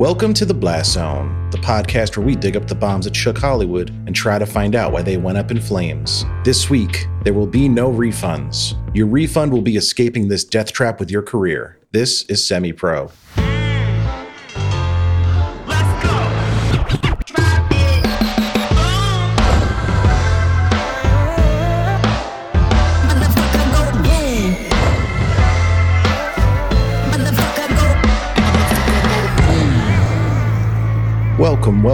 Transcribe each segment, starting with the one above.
Welcome to the Blast Zone, the podcast where we dig up the bombs that shook Hollywood and try to find out why they went up in flames. This week, there will be no refunds. Your refund will be escaping this death trap with your career. This is Semi Pro.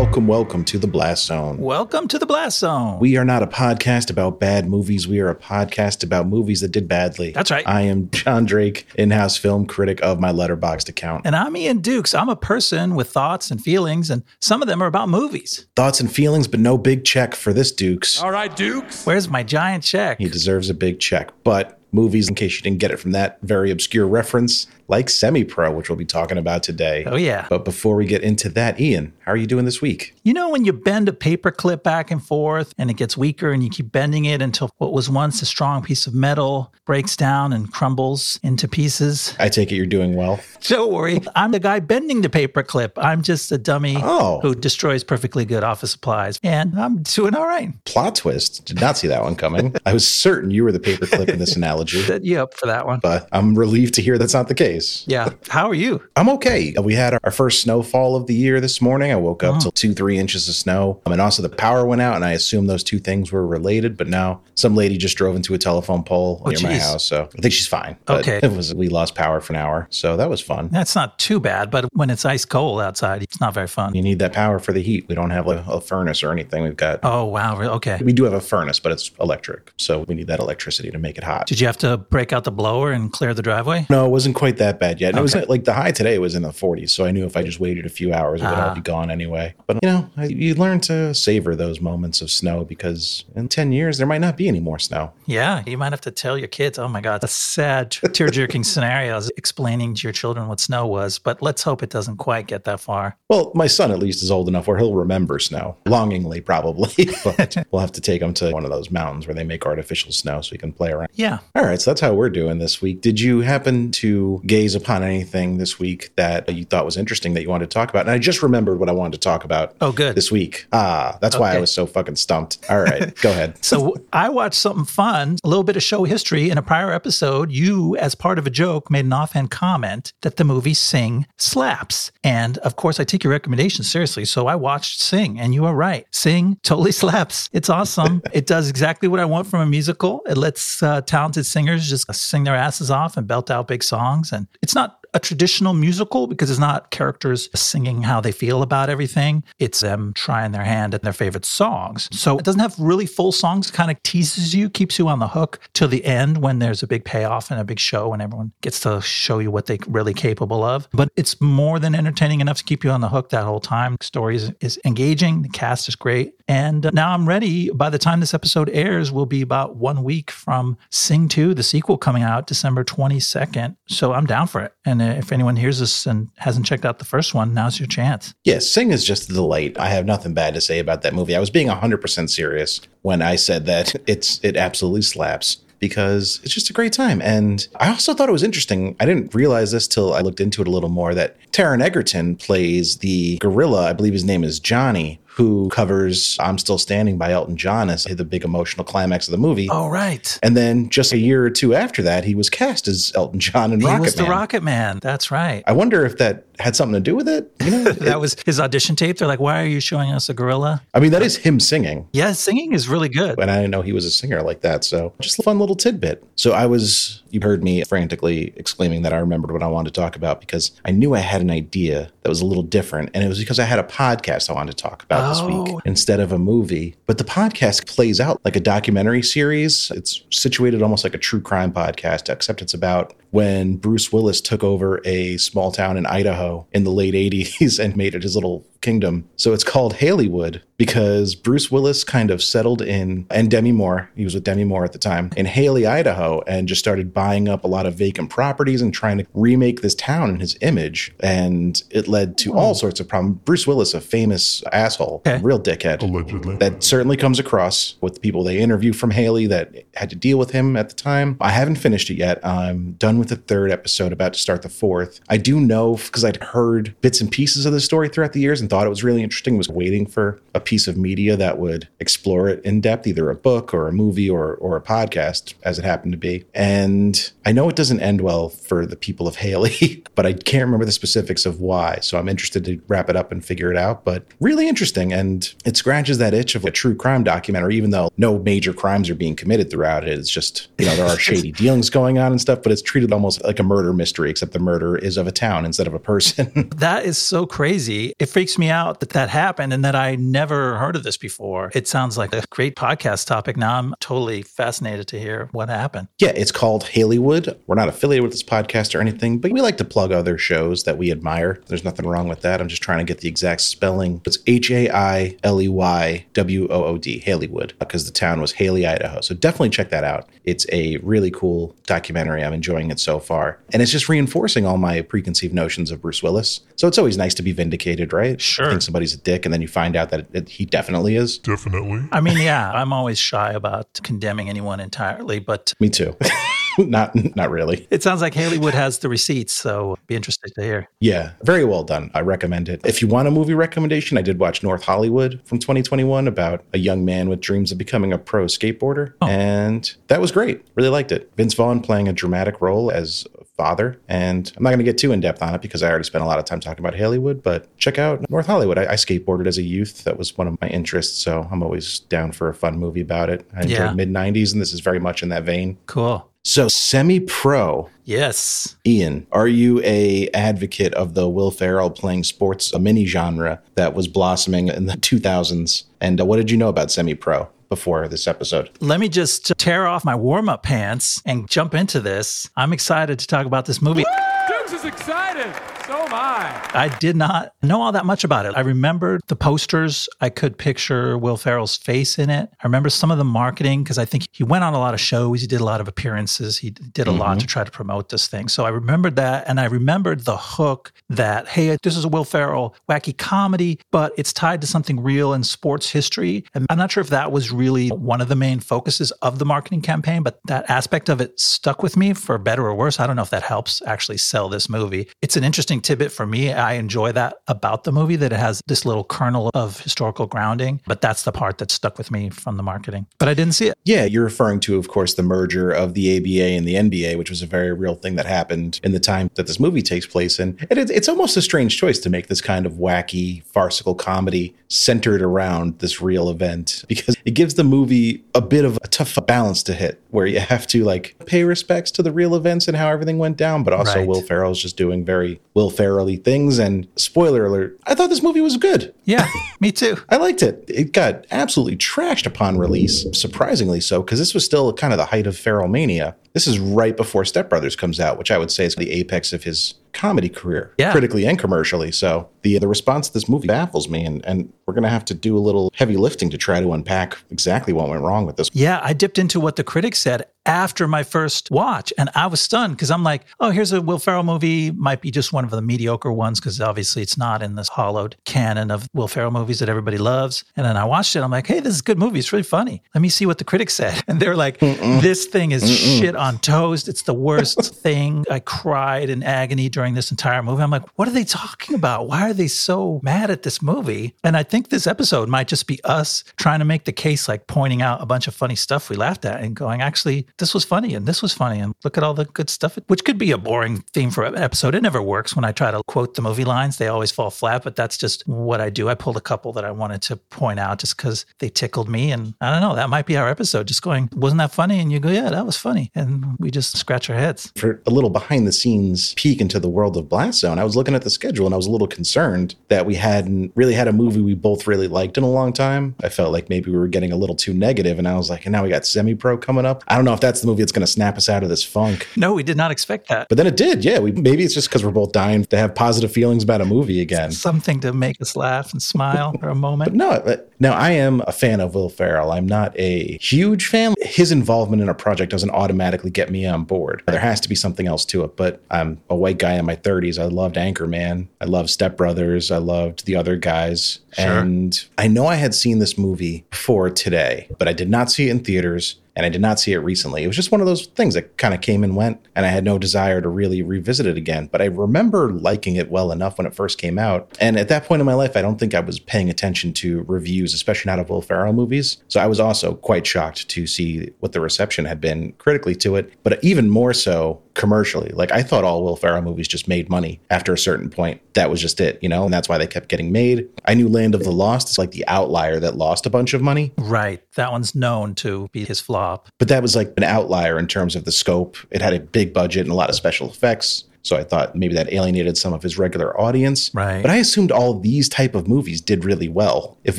Welcome, welcome, welcome to the Blast Zone. Welcome to the Blast Zone. We are not a podcast about bad movies. We are a podcast about movies that did badly. That's right. I am John Drake, in house film critic of my letterboxd account. and I'm Ian Dukes. I'm a person with thoughts and feelings, and some of them are about movies. Thoughts and feelings, but no big check for this Dukes. All right, Dukes. Where's my giant check? He deserves a big check. But movies, in case you didn't get it from that very obscure reference, like Semi Pro, which we'll be talking about today. Oh, yeah. But before we get into that, Ian, how are you doing this week? You know, when you bend a paper clip back and forth and it gets weaker and you keep bending it until what was once a strong piece of metal breaks down and crumbles into pieces? I take it you're doing well. Don't worry. I'm the guy bending the paper clip. I'm just a dummy Oh. who destroys perfectly good office supplies. And I'm doing all right. Plot twist. Did not see that one coming. I was certain you were the paperclip in this analogy, you up for that one. but I'm relieved to hear that's not the case. Yeah. How are you? I'm okay. We had our- our first snowfall of the year this morning. I woke up to two, three inches of snow. Um, and also the power went out, and I assumed those two things were related. But now some lady just drove into a telephone pole Oh, near my house. So I think she's fine. But Okay. It was we lost power for an hour. So that was fun. That's not too bad, but when it's ice cold outside, it's not very fun. You need that power for the heat. We don't have like a furnace or anything. We've got Oh, wow. Okay. we do have a furnace, but it's electric. So we need that electricity to make it hot. Did you have to break out the blower and clear the driveway? No, it wasn't quite that bad yet. And It was like the high today was in the 40s, so I knew if I just waited a few hours, it would all Ah. be gone anyway. But you know, I- you learn to savor those moments of snow because in 10 years there might not be any more snow. Yeah, you might have to tell your kids, oh my God, that's sad, tear jerking scenarios explaining to your children what snow was. But let's hope it doesn't quite get that far. Well, my son at least is old enough where he'll remember snow, longingly probably. but we'll have to take him to one of those mountains where they make artificial snow so he can play around. Yeah. All right, so that's how we're doing this week. Did you happen to gaze upon anything this week that you thought was interesting that you wanted to talk about? And I just remembered what I wanted to talk about Oh, good. this week. Ah, that's why I was so fucking stumped. All right, go ahead. So I watched something fun, a little bit of show history. In a prior episode, you, as part of a joke, made an offhand comment that the movie Sing slaps. And of course, I take your recommendation seriously. So I watched Sing, and you are right. Sing totally slaps. It's awesome. it does exactly what I want from a musical. It lets uh, talented singers just sing their asses off and belt out big songs. And it's not a traditional musical because it's not characters singing how they feel about everything. It's them trying their hand at their favorite songs. So it doesn't have really full songs, kind of teases you, keeps you on the hook till the end when there's a big payoff and a big show and everyone gets to show you what they're really capable of. But it's more than entertaining enough to keep you on the hook that whole time. Story is, is engaging, the cast is great. And now I'm ready. By the time this episode airs, we'll be about one week from Sing 2, the sequel coming out December 22nd. So I'm down for it. And if anyone hears this and hasn't checked out the first one, now's your chance. Yeah, Sing is just a delight. I have nothing bad to say about that movie. I was being 100% serious when I said that it's it absolutely slaps because it's just a great time. And I also thought it was interesting. I didn't realize this till I looked into it a little more that Taron Egerton plays the gorilla. I believe his name is Johnny, who covers I'm Still Standing by Elton John as the big emotional climax of the movie. Oh, right. And then just a year or two after that, he was cast as Elton John in He Rocket was the Rocket Man. That's right. I wonder if that had something to do with it. You know, that was his audition tape. They're like, why are you showing us a gorilla? I mean, that is him singing. Yeah, singing is really good. and I didn't know he was a singer like that. So just a fun little tidbit. So I was, you heard me frantically exclaiming that I remembered what I wanted to talk about because I knew I had an idea that was a little different. And it was because I had a podcast I wanted to talk about this Oh. week instead of a movie. But the podcast plays out like a documentary series. It's situated almost like a true crime podcast, except it's about when Bruce Willis took over a small town in Idaho in the late 80s and made it his little Kingdom. So it's called Haileywood because Bruce Willis kind of settled in, and Demi Moore, he was with Demi Moore at the time, in Hailey, Idaho, and just started buying up a lot of vacant properties and trying to remake this town in his image. And it led to all hmm. sorts of problems. Bruce Willis, a famous asshole, Okay. Eh. real dickhead Allegedly. that certainly comes across with the people they interview from Hailey that had to deal with him at the time. I haven't finished it yet. I'm done with the third episode, about to start the fourth. I do know because I'd heard bits and pieces of the story throughout the years and thought it was really interesting. Was waiting for a piece of media that would explore it in depth, either a book or a movie or or a podcast, as it happened to be. And I know it doesn't end well for the people of Hailey, but I can't remember the specifics of why. So I'm interested to wrap it up and figure it out. But really interesting, and it scratches that itch of a true crime documentary, even though no major crimes are being committed throughout it. It's just you know there are shady dealings going on and stuff, but it's treated almost like a murder mystery, except the murder is of a town instead of a person. That is so crazy. It freaks me out that that happened and that I never heard of this before. It sounds like a great podcast topic. Now I'm totally fascinated to hear what happened. Yeah, it's called Haileywood. We're not affiliated with this podcast or anything, but we like to plug other shows that we admire. There's nothing wrong with that. I'm just trying to get the exact spelling. It's H A I L E Y W O O D, Haileywood, because the town was Hailey, Idaho. So definitely check that out. It's a really cool documentary. I'm enjoying it so far. And it's just reinforcing all my preconceived notions of Bruce Willis. So it's always nice to be vindicated, right? Sure. I think somebody's a dick, and then you find out that it, he definitely is. Definitely. I mean, yeah, I'm always shy about condemning anyone entirely, but Me too. not not really. it sounds like Haileywood has the receipts, so be interested to hear. Yeah, very well done. I recommend it. If you want a movie recommendation, I did watch North Hollywood from 2021 about a young man with dreams of becoming a pro skateboarder. Oh. And that was great. Really liked it. Vince Vaughn playing a dramatic role as a father. And I'm not going to get too in depth on it because I already spent a lot of time talking about Hollywood, but check out North Hollywood. I, I skateboarded as a youth. That was one of my interests. So I'm always down for a fun movie about it. I enjoyed Yeah. mid 90s, and this is very much in that vein. Cool. So semi pro. Yes. Ian, are you a advocate of the Will Ferrell playing sports, a mini genre that was blossoming in the 2000s? And uh, what did you know about semi-pro before this episode? Let me just tear off my warm up pants and jump into this. I'm excited to talk about this movie. Dukes is excited. So Oh, am I. I did not know all that much about it. I remembered the posters. I could picture Will Ferrell's face in it. I remember some of the marketing because I think he went on a lot of shows. He did a lot of appearances. He did a lot mm-hmm. to try to promote this thing. So I remembered that. And I remembered the hook that, hey, this is a Will Ferrell wacky comedy, but it's tied to something real in sports history. And I'm not sure if that was really one of the main focuses of the marketing campaign, but that aspect of it stuck with me for better or worse. I don't know if that helps actually sell this movie. It's an interesting tidbit for me. I enjoy that about the movie that it has this little kernel of historical grounding, but that's the part that stuck with me from the marketing. But I didn't see it. Yeah, you're referring to, of course, the merger of the ABA and the NBA, which was a very real thing that happened in the time that this movie takes place in. And it, it's almost a strange choice to make this kind of wacky, farcical comedy centered around this real event because it gives the movie a bit of a tough balance to hit where you have to like pay respects to the real events and how everything went down, but also Right. Will Ferrell's just doing very Will Ferrell-y things. And spoiler alert, I thought this movie was good. Yeah, me too. I liked it. It got absolutely trashed upon release, surprisingly so, because this was still kind of the height of Ferrell Mania. This is right before Step Brothers comes out, which I would say is the apex of his comedy career, Yeah. critically and commercially. So the the response to this movie baffles me, and and we're gonna have to do a little heavy lifting to try to unpack exactly what went wrong with this. Yeah, I dipped into what the critics said after my first watch, and I was stunned because I'm like, oh, here's a Will Ferrell movie. Might be just one of the mediocre ones because obviously it's not in this hollowed canon of Will Ferrell movies that everybody loves. And then I watched it. I'm like, hey, this is a good movie. It's really funny. Let me see what the critics said. And they're like, this thing is shit on toast. It's the worst thing. I cried in agony during this entire movie. I'm like, what are they talking about? Why are they so mad at this movie? And I think this episode might just be us trying to make the case, like pointing out a bunch of funny stuff we laughed at and going, actually, this was funny and this was funny. And look at all the good stuff, which could be a boring theme for an episode. It never works when I try to quote the movie lines. They always fall flat, but that's just what I do. I pulled a couple that I wanted to point out just because they tickled me. And I don't know, that might be our episode, just going, wasn't that funny? And you go, yeah, that was funny. And we just scratch our heads. For a little behind the scenes peek into the the world of Blast Zone, I was looking at the schedule and I was a little concerned that we hadn't really had a movie we both really liked in a long time. I felt like maybe we were getting a little too negative, and I was like, and now we got Semi Pro coming up. I don't know if that's the movie that's going to snap us out of this funk. No, we did not expect that. But then it did, yeah. We maybe it's just because we're both dying to have positive feelings about a movie again. Something to make us laugh and smile for a moment. No, uh, but- now I am a fan of Will Ferrell. I'm not a huge fan. His involvement in a project doesn't automatically get me on board. There has to be something else to it. But I'm a white guy in my 30s. I loved Anchorman. I loved Step Brothers. I loved the other guys. And I know I had seen this movie before today, but I did not see it in theaters and I did not see it recently. It was just one of those things that kind of came and went, and I had no desire to really revisit it again. But I remember liking it well enough when it first came out. And at that point in my life, I don't think I was paying attention to reviews, especially not of Will Ferrell movies. So I was also quite shocked to see what the reception had been critically to it, but even more so commercially. Like I thought all Will Ferrell movies just made money after a certain point. That was just it, you know, and that's why they kept getting made. I knew Land of the Lost is like the outlier that lost a bunch of money. Right. That one's known to be his flop. But that was like an outlier in terms of the scope. It had a big budget and a lot of special effects. So I thought maybe that alienated some of his regular audience. Right. But I assumed all these type of movies did really well. If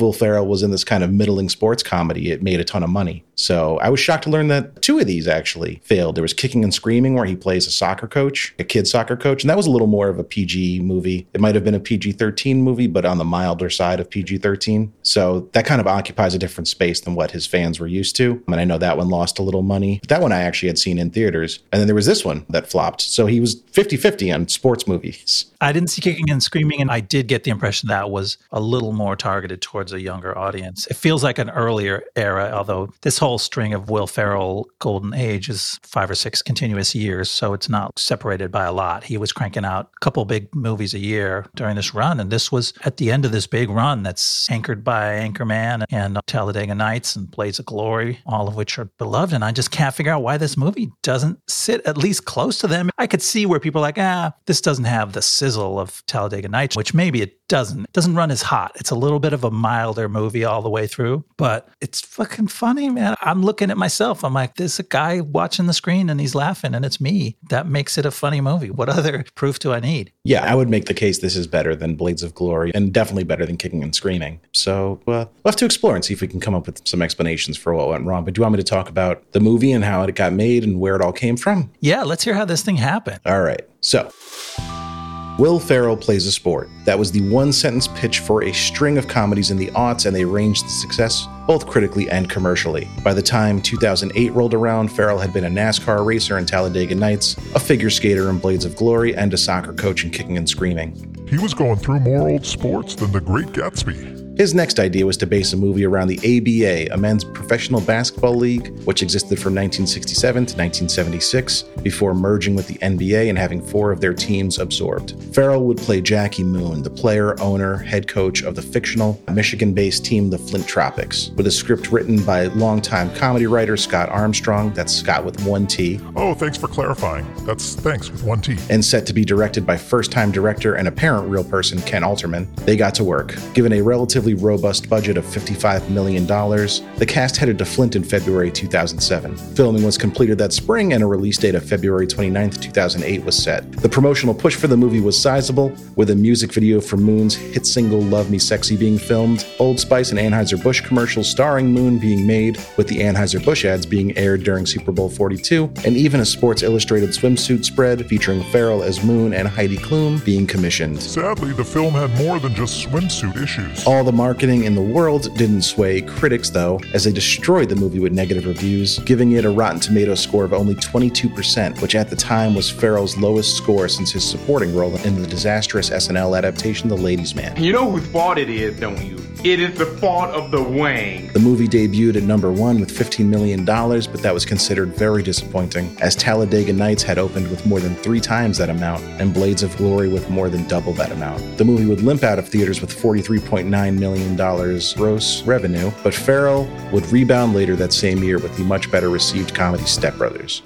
Will Ferrell was in this kind of middling sports comedy, it made a ton of money. So I was shocked to learn that two of these actually failed. There was Kicking and Screaming, where he plays a soccer coach, a kid soccer coach, and that was a little more of a PG movie. It might have been a PG 13 movie, but on the milder side of PG 13. So that kind of occupies a different space than what his fans were used to. And I know that one lost a little money. But that one I actually had seen in theaters. And then there was this one that flopped. So he was 50 50 on sports movies. I didn't see Kicking and Screaming, and I did get the impression that was a little more targeted towards a younger audience. It feels like an earlier era, although this whole string of Will Ferrell golden age is five or six continuous years, so it's not separated by a lot. He was cranking out a couple big movies a year during this run, and this was at the end of this big run that's anchored by Anchorman and Talladega Nights and Blades of Glory, all of which are beloved. And I just can't figure out why this movie doesn't sit at least close to them. I could see where people are like, ah, this doesn't have the sizzle of Talladega Nights, which maybe it doesn't. It doesn't run as hot. It's a little bit of a milder movie all the way through, but it's fucking funny, man. I'm looking at myself. I'm like, there's a guy watching the screen and he's laughing and it's me. That makes it a funny movie. What other proof do I need? Yeah, I would make the case this is better than Blades of Glory and definitely better than Kicking and Screaming. So uh, we'll have to explore and see if we can come up with some explanations for what went wrong. But do you want me to talk about the movie and how it got made and where it all came from? Yeah, let's hear how this thing happened. All right. So, Will Ferrell plays a sport. That was the one sentence pitch for a string of comedies in the aughts, and they ranged in success both critically and commercially. By the time 2008 rolled around, Ferrell had been a NASCAR racer in Talladega Nights, a figure skater in Blades of Glory, and a soccer coach in Kicking and Screaming. He was going through more old sports than the Great Gatsby. His next idea was to base a movie around the ABA, a men's professional basketball league, which existed from 1967 to 1976, before merging with the NBA and having four of their teams absorbed. Ferrell would play Jackie Moon, the player, owner, head coach of the fictional Michigan based team, the Flint Tropics, with a script written by longtime comedy writer Scott Armstrong, that's Scott with one T, Oh, thanks for clarifying. That's thanks with one T. and set to be directed by first time director and apparent real person Kent Alterman. They got to work. Given a relatively robust budget of $55 million, the cast headed to Flint in February 2007. Filming was completed that spring, and a release date of February 29, 2008 was set. The promotional push for the movie was sizable, with a music video for Moon's hit single Love Me Sexy being filmed, Old Spice and Anheuser-Busch commercials starring Moon being made, with the Anheuser-Busch ads being aired during Super Bowl 42, and even a Sports Illustrated swimsuit spread featuring Ferrell as Moon and Heidi Klum being commissioned. Sadly, the film had more than just swimsuit issues. All the marketing in the world didn't sway critics, though, as they destroyed the movie with negative reviews, giving it a Rotten Tomatoes score of only 22%, which at the time was Ferrell's lowest score since his supporting role in the disastrous SNL adaptation The Ladies' Man. You know whose fault it is, don't you? It is the fault of the Wang. The movie debuted at number one with $15 million, but that was considered very disappointing, as Talladega Nights had opened with more than three times that amount, and Blades of Glory with more than double that amount. The movie would limp out of theaters with $43.9 million gross revenue, but Ferrell would rebound later that same year with the much better received comedy Step Brothers.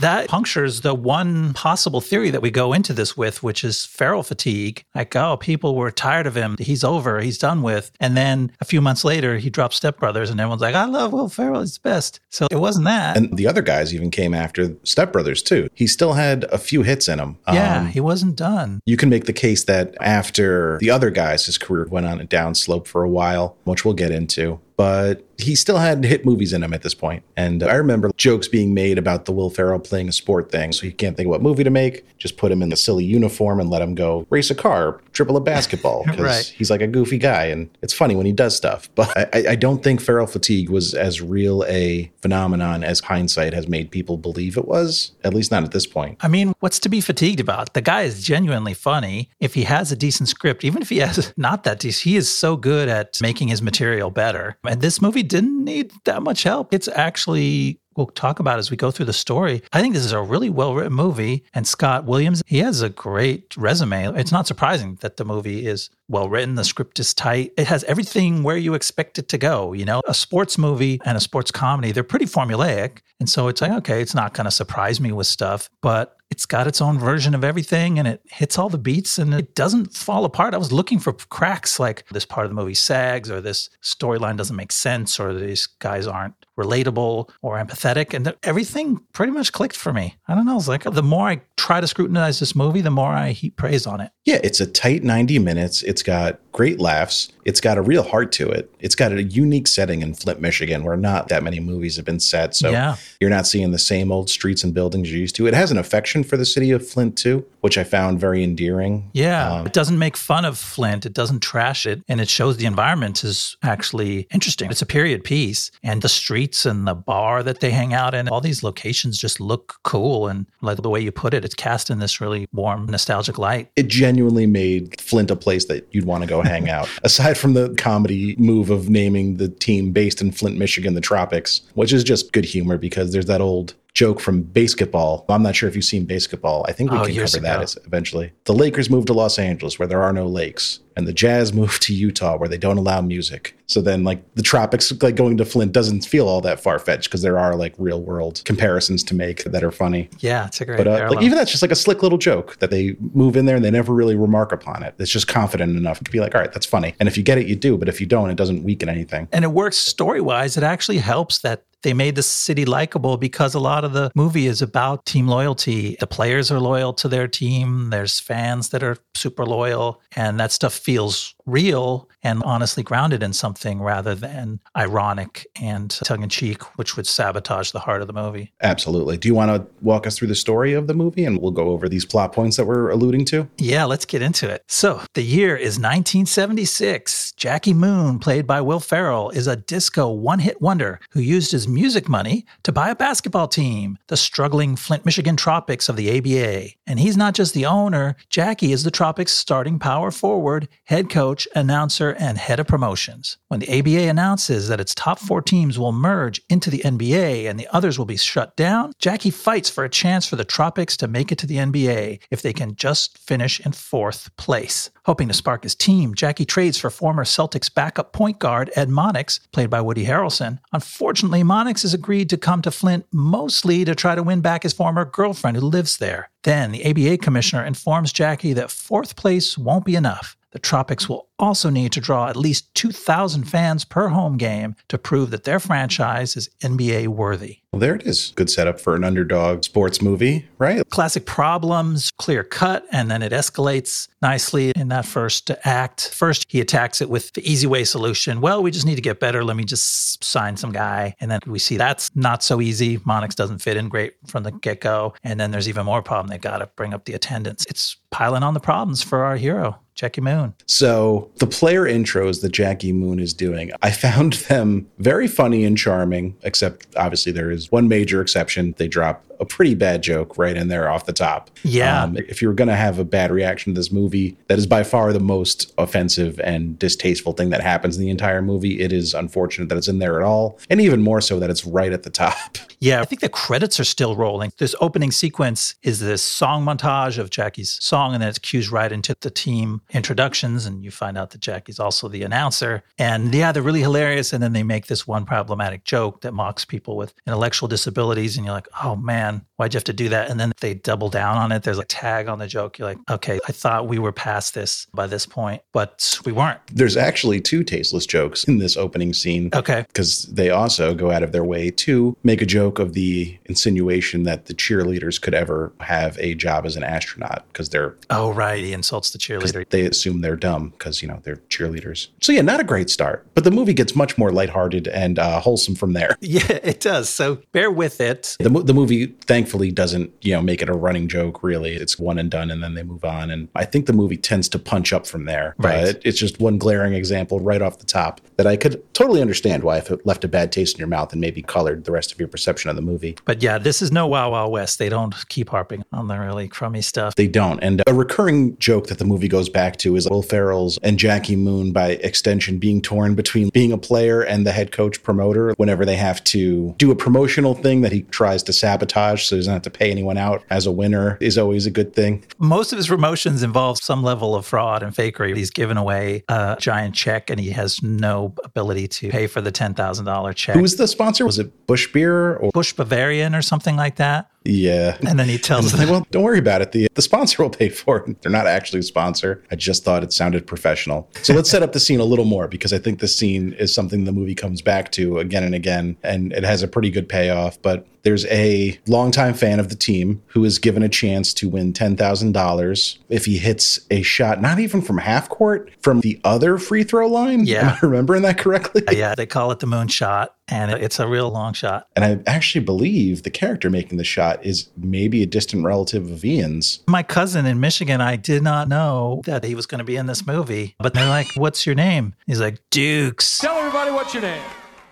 That punctures the one possible theory that we go into this with, which is Ferrell fatigue. Like, oh, people were tired of him. He's over. He's done with. And then a few months later, he drops Step Brothers, and everyone's like, I love Will Ferrell. He's the best. So it wasn't that. And the other guys even came after Step Brothers too. He still had a few hits in him. yeah, Um, he wasn't done. you can make the case that after the other guys, his career went on a downslope for a while, which we'll get into. But he still had hit movies in him at this point. And I remember jokes being made about the Will Ferrell playing a sport thing. So you can't think of what movie to make. Just put him in the silly uniform and let him go race a car, dribble a basketball. Because Right. he's like a goofy guy and it's funny when he does stuff. But I, I don't think Ferrell fatigue was as real a phenomenon as hindsight has made people believe it was, at least not at this point. I mean, what's to be fatigued about? The guy is genuinely funny. If he has a decent script, even if he has not that decent, he is so good at making his material better. And this movie didn't need that much help. It's actually we'll talk about as we go through the story. I think this is a really well written movie. And Scott Williams, he has a great resume. It's not surprising that the movie is well written. The script is tight. It has everything where you expect it to go. You know, a sports movie and a sports comedy, they're pretty formulaic. And so it's like, okay, it's not going to surprise me with stuff, but it's got its own version of everything and it hits all the beats and it doesn't fall apart. I was looking for cracks like this part of the movie sags or this storyline doesn't make sense or these guys aren't relatable or empathetic. And everything pretty much clicked for me. I don't know. It's like the more I try to scrutinize this movie, the more I heap praise on it. Yeah, it's a tight 90 minutes. It's got great laughs. It's got a real heart to it. It's got a unique setting in Flint, Michigan, where not that many movies have been set. So Yeah. you're not seeing the same old streets and buildings you're used to. It has an affection for the city of Flint, too, which I found very endearing. Yeah. Um, it doesn't make fun of Flint. It doesn't trash it. And it shows the environment is actually interesting. It's a period piece. And the streets and the bar that they hang out in, all these locations just look cool. And like the way you put it, it's cast in this really warm, nostalgic light. it genuinely made Flint a place that you'd want to go hang out. Aside from the comedy move of naming the team based in Flint, Michigan, the Tropics, which is just good humor because there's that old joke from basketball. I'm not sure if you've seen basketball. I think we Oh, can cover that ago. as- eventually. The Lakers moved to Los Angeles where there are no lakes, and the Jazz moved to Utah where they don't allow music. So then like the tropics like going to Flint doesn't feel all that far fetched because there are like real world comparisons to make that are funny. Yeah, it's a great But uh, like even that's just like a slick little joke that they move in there and they never really remark upon it. It's just confident enough to be like, all right, that's funny. And if you get it, you do. But if you don't, it doesn't weaken anything. and it works story wise. It actually helps that they made the city likable because a lot of the movie is about team loyalty. The players are loyal to their team. There's fans that are super loyal, and that stuff feels real and honestly grounded in something rather than ironic and tongue in cheek, which would sabotage the heart of the movie. Absolutely. Do you want to walk us through the story of the movie and we'll go over these plot points that we're alluding to? Yeah, let's get into it. So, the year is 1976. Jackie Moon, played by Will Ferrell, is a disco one hit wonder who used his music money to buy a basketball team, the struggling Flint, Michigan Tropics of the ABA. And he's not just the owner, Jackie is the Tropics' starting power forward, head coach, announcer, and head of promotions. When the ABA announces that its top four teams will merge into the NBA and the others will be shut down, Jackie fights for a chance for the Tropics to make it to the NBA if they can just finish in fourth place. Hoping to spark his team, Jackie trades for former Celtics backup point guard Ed Monix, played by Woody Harrelson. Unfortunately, Monix has agreed to come to Flint mostly to try to win back his former girlfriend who lives there. Then the ABA commissioner informs Jackie that fourth place won't be enough. The Tropics will also need to draw at least 2,000 fans per home game to prove that their franchise is NBA worthy. Well, there it is. Good setup for an underdog sports movie, right? Classic problems, clear cut, and then it escalates nicely in that first act. First, he attacks it with the easy way solution. Well, we just need to get better. Let me just sign some guy. And then we see that's not so easy. Monix doesn't fit in great from the get go. And then there's even more problem. They got to bring up the attendance. It's piling on the problems for our hero, Jackie Moon. So the player intros that Jackie Moon is doing, I found them very funny and charming, except obviously there is one major exception. They drop a pretty bad joke right in there off the top. Yeah. Um, if you're going to have a bad reaction to this movie, that is by far the most offensive and distasteful thing that happens in the entire movie. It is unfortunate that it's in there at all. And even more so that it's right at the top. Yeah, I think the credits are still rolling. This opening sequence is this song montage of Jackie's song, and then it cues right into the team introductions, and you find out that Jackie's also the announcer. And yeah, they're really hilarious. And then they make this one problematic joke that mocks people with intellectual disabilities, and you're like, oh man, man. Why'd you have to do that? And then they double down on it. There's a tag on the joke. You're like, okay, I thought we were past this by this point, but we weren't. There's actually two tasteless jokes in this opening scene. Okay. Because they also go out of their way to make a joke of the insinuation that the cheerleaders could ever have a job as an astronaut because they're Oh, right. He insults the cheerleader. they assume they're dumb because you know they're cheerleaders. So yeah, not a great start, but the movie gets much more lighthearted and uh, wholesome from there. Yeah, it does. So bear with it. The, the movie thankfully doesn't you know make it a running joke. Really, it's one and done, and then they move on. And I think the movie tends to punch up from there. Right. Uh, but it's just one glaring example right off the top that I could totally understand why if it left a bad taste in your mouth and maybe colored the rest of your perception of the movie. But yeah, this is no Wow Wow West. They don't keep harping on the really crummy stuff. They don't. And a recurring joke that the movie goes back to is Will Ferrell's and Jackie Moon, by extension, being torn between being a player and the head coach promoter whenever they have to do a promotional thing that he tries to sabotage so he doesn't have to pay anyone out as a winner is always a good thing. Most of his promotions involve some level of fraud and fakery. He's given away a giant check and he has no ability to pay for the $10,000 check. Who was the sponsor? Was it Bush Beer or Bush Bavarian or something like that? Yeah? And then he tells them, well, don't worry about it. The the sponsor will pay for it. They're not actually a sponsor. I just thought it sounded professional. So let's set up the scene a little more because I think this scene is something the movie comes back to again and again, and it has a pretty good payoff. But there's a longtime fan of the team who is given a chance to win ten thousand dollars if he hits a shot, not even from half court, from the other free throw line. Yeah. Am I remembering that correctly? Uh, yeah, they call it the moon shot and it's a real long shot. And I actually believe the character making the shot is maybe a distant relative of Ian's. My cousin in Michigan, I did not know that he was going to be in this movie, but they're like, what's your name? He's like, Dukes. Tell everybody what's your name.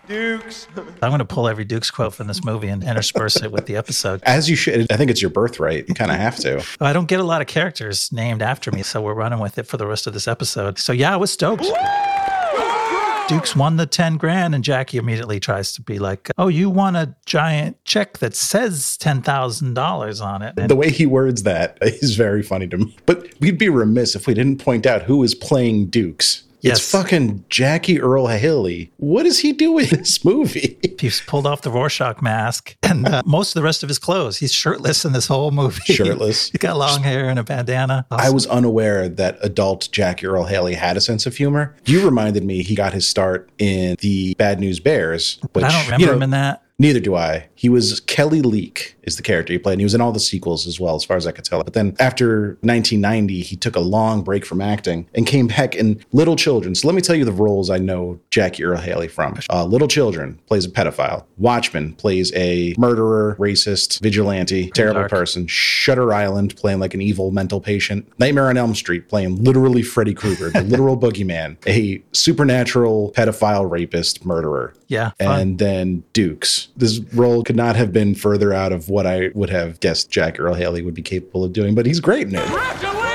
Dukes. I'm going to pull every Dukes quote from this movie and intersperse it with the episode. As you should. I think it's your birthright. You kind of have to. I don't get a lot of characters named after me, so we're running with it for the rest of this episode. So yeah, I was stoked. Dukes won the 10 grand, and Jackie immediately tries to be like, Oh, you won a giant check that says $10,000 on it. And The way he words that is very funny to me. But we'd be remiss if we didn't point out who is playing Dukes. Yes. It's fucking Jackie Earle Haley. What is he doing in this movie? he's pulled off the Rorschach mask and uh, most of the rest of his clothes. He's shirtless in this whole movie. Shirtless. He's got long hair and a bandana. I was unaware that adult Jackie Earle Haley had a sense of humor. You reminded me he got his start in the Bad News Bears. Which, I don't remember you know, him in that. Neither do I. He was Kelly Leak is the character he played. And he was in all the sequels as well, as far as I could tell. But then after 1990, he took a long break from acting and came back in Little Children. So let me tell you the roles I know Jackie Earle Haley from. Uh, Little Children plays a pedophile. Watchmen plays a murderer, racist, vigilante, terrible dark. person. Shutter Island playing like an evil mental patient. Nightmare on Elm Street playing literally Freddy Krueger, the literal boogeyman, a supernatural pedophile, rapist, murderer Yeah. fun. and then Dukes. This role could not have been further out of what I would have guessed Jack Earle Haley would be capable of doing, but he's great in it.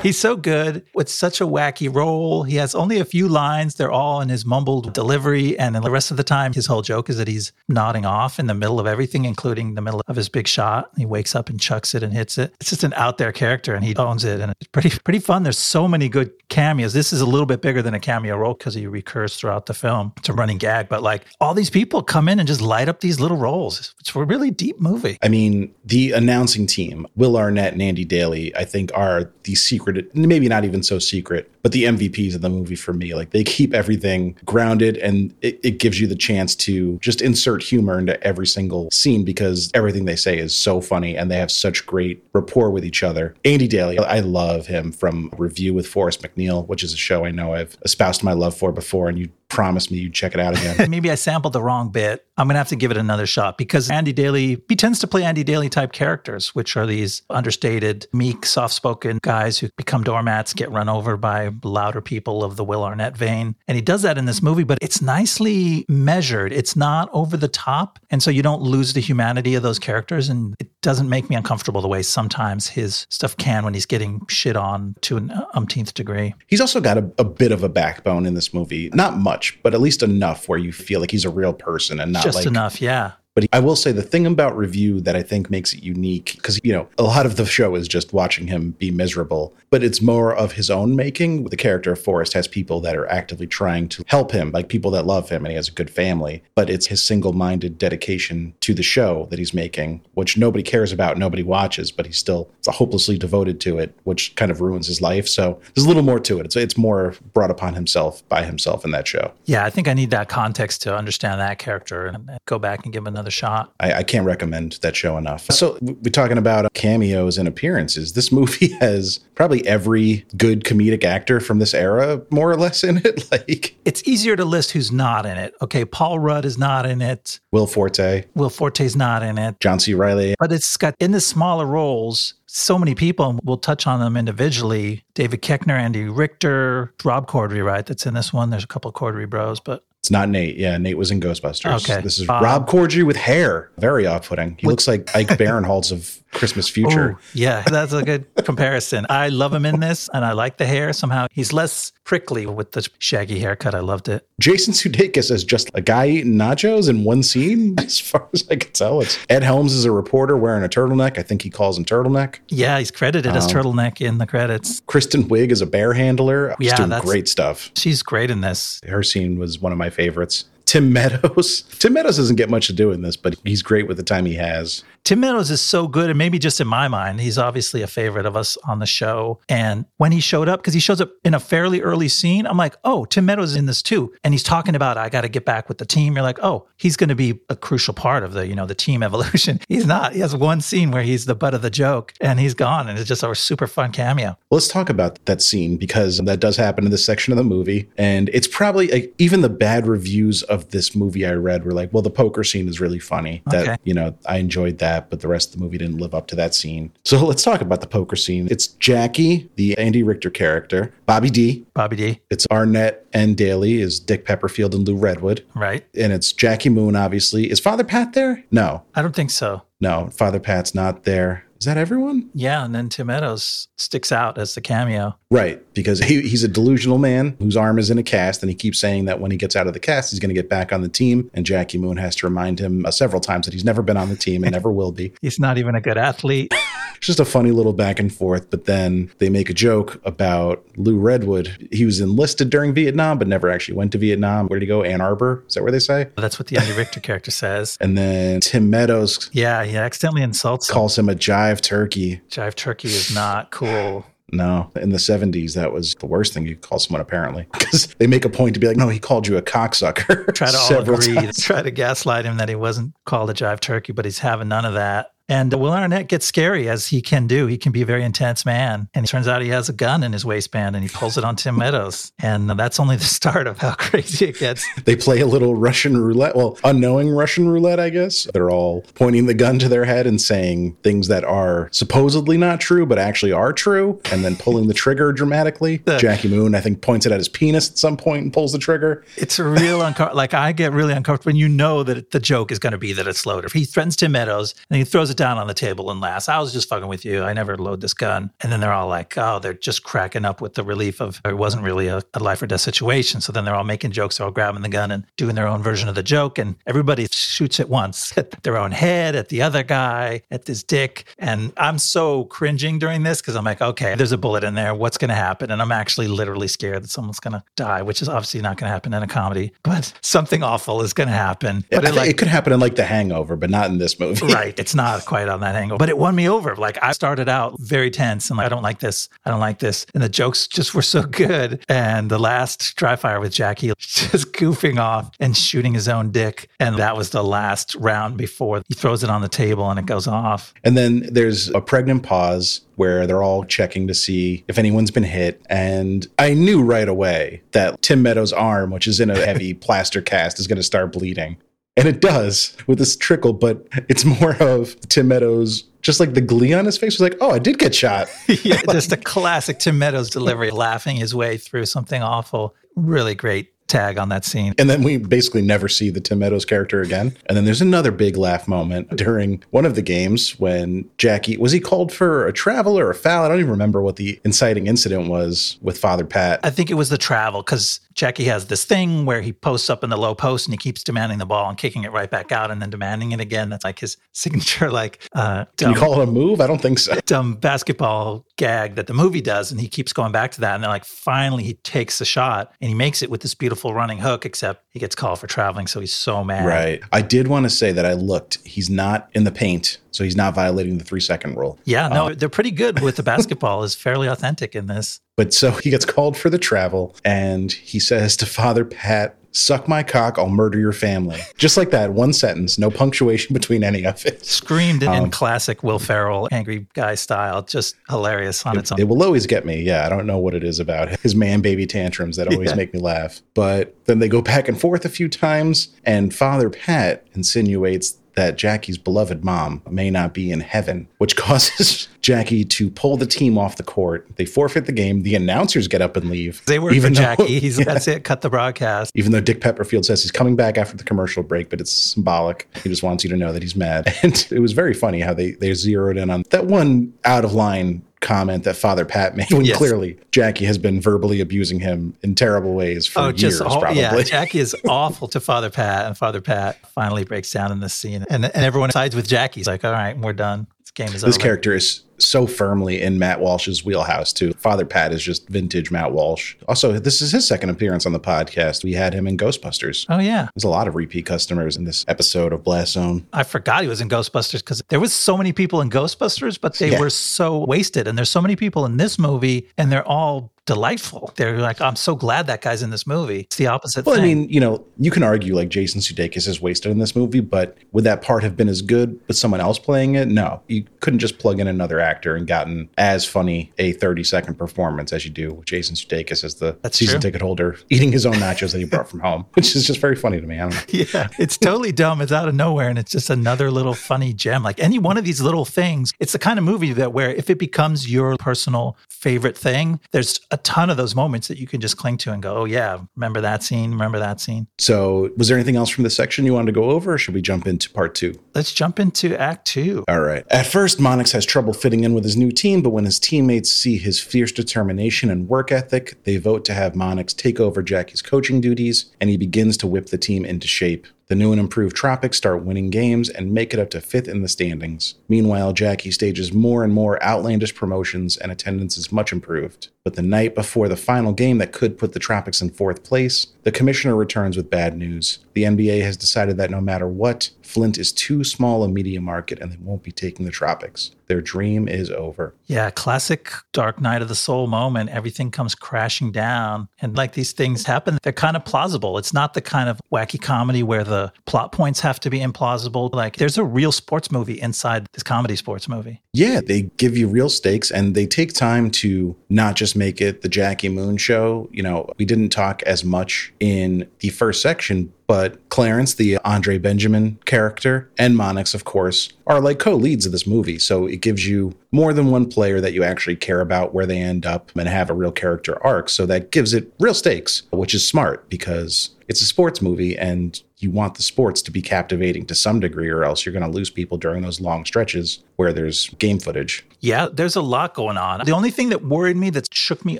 Congratulations to Dukes. He's so good with such a wacky role. He has only a few lines. They're all in his mumbled delivery. And then the rest of the time, his whole joke is that he's nodding off in the middle of everything, including the middle of his big shot. He wakes up and chucks it and hits it. It's just an out there character and he owns it. And it's pretty, pretty fun. There's so many good cameos. This is a little bit bigger than a cameo role because he recurs throughout the film. It's a running gag, but like all these people come in and just light up these little roles. It's a really deep movie. I mean, the announcing team, Will Arnett and Andy Daly, I think are the secret, maybe not even so secret, but the MVPs of the movie for me. Like they keep everything grounded and it, it gives you the chance to just insert humor into every single scene because everything they say is so funny and they have such great rapport with each other. Andy Daly, I love him from Review with Forrest MacNeil, which is a show I know I've espoused my love for before, and you promised me you'd check it out again. Maybe I sampled the wrong bit. I'm going to have to give it another shot because Andy Daly, he tends to play Andy Daly type characters, which are these understated, meek, soft spoken guys who become doormats, get run over by louder people of the Will Arnett vein. And he does that in this movie, but it's nicely measured. It's not over the top. And so you don't lose the humanity of those characters. And it doesn't make me uncomfortable the way sometimes his stuff can when he's getting shit on to an umpteenth degree. He's also got a, a bit of a backbone in this movie. Not much, but at least enough where you feel like he's a real person and not Just like enough, yeah. But I will say the thing about review that I think makes it unique, because, you know, a lot of the show is just watching him be miserable, but it's more of his own making. The character of Forrest has people that are actively trying to help him, like people that love him, and he has a good family. But it's his single minded dedication to the show that he's making, which nobody cares about, nobody watches, but he's still hopelessly devoted to it, which kind of ruins his life. So there's a little more to it. It's, it's more brought upon himself by himself in that show. Yeah, I think I need that context to understand that character and go back and give him another shot. I, I can't recommend that show enough. So we're talking about uh, cameos and appearances. This movie has probably every good comedic actor from this era, more or less, in it. Like It's easier to list who's not in it. Okay, Paul Rudd is not in it. Will Forte, Will Forte's not in it. John C. Reilly. But it's got in the smaller roles, so many people, and we'll touch on them individually. David Koechner, Andy Richter, Rob Corddry, right? That's in this one. There's a couple of Corddry bros, but It's not Nate. Yeah, Nate was in Ghostbusters. Okay. This is Um, Rob Corddry with hair. Very off-putting. He looks like Ike Barinholtz of Christmas Future. Oh, yeah, that's a good comparison. I love him in this, and I like the hair. Somehow he's less prickly with the shaggy haircut. I loved it. Jason Sudeikis as just a guy eating nachos in one scene, as far as I can tell. It's Ed Helms is a reporter wearing a turtleneck. I think he calls him turtleneck. Yeah, he's credited as Um, turtleneck in the credits. Kristen Wiig is a bear handler. She's Yeah, doing great stuff. She's great in this. Her scene was one of my favorites. Tim Meadows. Tim Meadows doesn't get much to do in this, but he's great with the time he has. Tim Meadows is so good, and maybe just in my mind, he's obviously a favorite of us on the show. And when he showed up, because he shows up in a fairly early scene, I'm like, oh, Tim Meadows is in this too. And he's talking about, I got to get back with the team. You're like, oh, he's going to be a crucial part of the, you know, the team evolution. He's not. He has one scene where he's the butt of the joke, and he's gone, and it's just a super fun cameo. Let's talk about that scene because that does happen in this section of the movie. And it's probably like, even the bad reviews of this movie I read were like, well, the poker scene is really funny. That, Okay. you know, I enjoyed that, but the rest of the movie didn't live up to that scene. So let's talk about the poker scene. It's Jackie, the Andy Richter character, Bobby D. Bobby D, It's Arnett and Daly is Dick Pepperfield and Lou Redwood. right? And it's Jackie Moon, obviously. Is Father Pat there? No, I don't think so. no, Father Pat's not there. Is that everyone? Yeah, and then Tim Meadows sticks out as the cameo. Right, because he, he's a delusional man whose arm is in a cast, and he keeps saying that when he gets out of the cast, he's going to get back on the team. And Jackie Moon has to remind him uh, several times that he's never been on the team and never will be. He's not even a good athlete. It's just a funny little back and forth. But then they make a joke about Lou Redwood. He was enlisted during Vietnam, but never actually went to Vietnam. Where did he go? Ann Arbor? Is that where they say? That's what the Andy Richter character says. And then Tim Meadows Yeah, he accidentally insults him. calls him a jive turkey. Jive turkey is not cool. No, in the 70s, that was the worst thing you could call someone, apparently. Because they make a point to be like, no, he called you a cocksucker. Try to all agree, times. try to gaslight him that he wasn't called a jive turkey, but he's having none of that. And Will Arnett gets scary as he can do. He can be a very intense man. And it turns out he has a gun in his waistband and he pulls it on Tim Meadows. And that's only the start of how crazy it gets. They play a little Russian roulette. Well, unknowing Russian roulette, I guess. They're all pointing the gun to their head and saying things that are supposedly not true, but actually are true, and then pulling the trigger dramatically. Jackie Moon, I think, points it at his penis at some point and pulls the trigger. It's a real uncomfortable. Like I get really uncomfortable when you know that the joke is going to be that it's loaded. He threatens Tim Meadows and he throws it down on the table and laughs. I was just fucking with you. I never load this gun. And then they're all like, oh, they're just cracking up with the relief of it wasn't really a, a life or death situation. So then they're all making jokes. They're all grabbing the gun and doing their own version of the joke. And everybody shoots at once at their own head, at the other guy, at this dick. And I'm so cringing during this because I'm like, okay, there's a bullet in there. What's going to happen? And I'm actually literally scared that someone's going to die, which is obviously not going to happen in a comedy, but something awful is going to happen. But it like, it could happen in like The Hangover, but not in this movie. right. It's not quite on that angle, but it won me over. Like I started out very tense and like, I don't like this. I don't like this. And the jokes just were so good. And the last dry fire with Jackie just goofing off and shooting his own dick. And that was the last round before he throws it on the table and it goes off. And then there's a pregnant pause where they're all checking to see if anyone's been hit. And I knew right away that Tim Meadows' arm, which is in a heavy plaster cast, is going to start bleeding. And it does with this trickle, but it's more of Tim Meadows, just like the glee on his face was like, oh, I did get shot. yeah, just a classic Tim Meadows delivery, laughing his way through something awful. Really great tag on that scene. And then we basically never see the Tim Meadows character again. And then there's another big laugh moment during one of the games when Jackie was he called for a travel or a foul? I don't even remember what the inciting incident was with Father Pat. I think it was the travel because Jackie has this thing where he posts up in the low post and he keeps demanding the ball and kicking it right back out and then demanding it again. That's like his signature, like uh, Can you call it a move? I don't think so. dumb basketball gag that the movie does. And he keeps going back to that. And then, like, finally he takes the shot and he makes it with this beautiful running hook, except he gets called for traveling. So he's so mad. Right. I did want to say that I looked. He's not in the paint, so he's not violating the three second rule. Yeah, no, Uh, they're pretty good with the basketball. is fairly authentic in this. But so he gets called for the travel, and he says to Father Pat, Suck my cock, I'll murder your family. Just like that, one sentence, no punctuation between any of it. Screamed in, Um, in classic Will Ferrell angry guy style, just hilarious on its own. It will always get me. Yeah, I don't know what it is about his man baby tantrums that always Yeah. make me laugh. But then they go back and forth a few times, and Father Pat insinuates that Jackie's beloved mom may not be in heaven, which causes Jackie to pull the team off the court. They forfeit the game. The announcers get up and leave. They work for though- Jackie. He's that's it. Cut the broadcast. even though Dick Pepperfield says he's coming back after the commercial break, but it's symbolic. He just wants you to know that he's mad. And it was very funny how they, they zeroed in on that one out of line comment that Father Pat made when Yes. clearly Jackie has been verbally abusing him in terrible ways for Oh, years, aw- probably. yeah. Jackie is awful to Father Pat, and Father Pat finally breaks down in this scene, and and everyone sides with Jackie. He's like, "All right, we're done. This game is this over." character is so firmly in Matt Walsh's wheelhouse too. Father Pat is just vintage Matt Walsh. Also, this is his second appearance on the podcast. We had him in Ghostbusters. Oh yeah, There's a lot of repeat customers in this episode of Blast Zone. I forgot he was in Ghostbusters because there was so many people in Ghostbusters, but they Yeah. were so wasted. And there's so many people in this movie, and they're all delightful. They're like, I'm so glad that guy's in this movie. It's the opposite Well, thing. I mean, you know, you can argue like Jason Sudeikis is wasted in this movie, but would that part have been as good with someone else playing it? No, you couldn't just plug in another actor and gotten as funny a 30 second performance as you do with Jason Sudeikis as the That's season true. ticket holder eating his own nachos that he brought from home, which is just very funny to me. I don't know. Yeah, it's totally dumb. It's out of nowhere, and it's just another little funny gem. Like any one of these little things, it's the kind of movie that where if it becomes your personal favorite thing, there's a ton of those moments that you can just cling to and go, "Oh yeah, remember that scene? Remember that scene?" So, was there anything else from this section you wanted to go over, or should we jump into part two? Let's jump into Act Two. All right. At first, Monix has trouble fitting in with his new team, but when his teammates see his fierce determination and work ethic, they vote to have Monix take over Jackie's coaching duties, and he begins to whip the team into shape. The new and improved Tropics start winning games and make it up to fifth in the standings. Meanwhile, Jackie stages more and more outlandish promotions, and attendance is much improved. But the night before the final game that could put the Tropics in fourth place, the commissioner returns with bad news. The NBA has decided that no matter what, Flint is too small a media market and they won't be taking the Tropics. Their dream is over. Yeah, classic Dark Night of the Soul moment. Everything comes crashing down. And like these things happen, they're kind of plausible. It's not the kind of wacky comedy where the plot points have to be implausible. Like there's a real sports movie inside this comedy sports movie. Yeah, they give you real stakes and they take time to not just make it the Jackie Moon show. You know, we didn't talk as much in the first section, but Clarence, the Andre Benjamin character, and Monix, of course, are like co leads of this movie. So it gives you more than one player that you actually care about where they end up and have a real character arc. So that gives it real stakes, which is smart because it's a sports movie and you want the sports to be captivating to some degree, or else you're going to lose people during those long stretches where there's game footage. Yeah, there's a lot going on. The only thing that worried me that shook me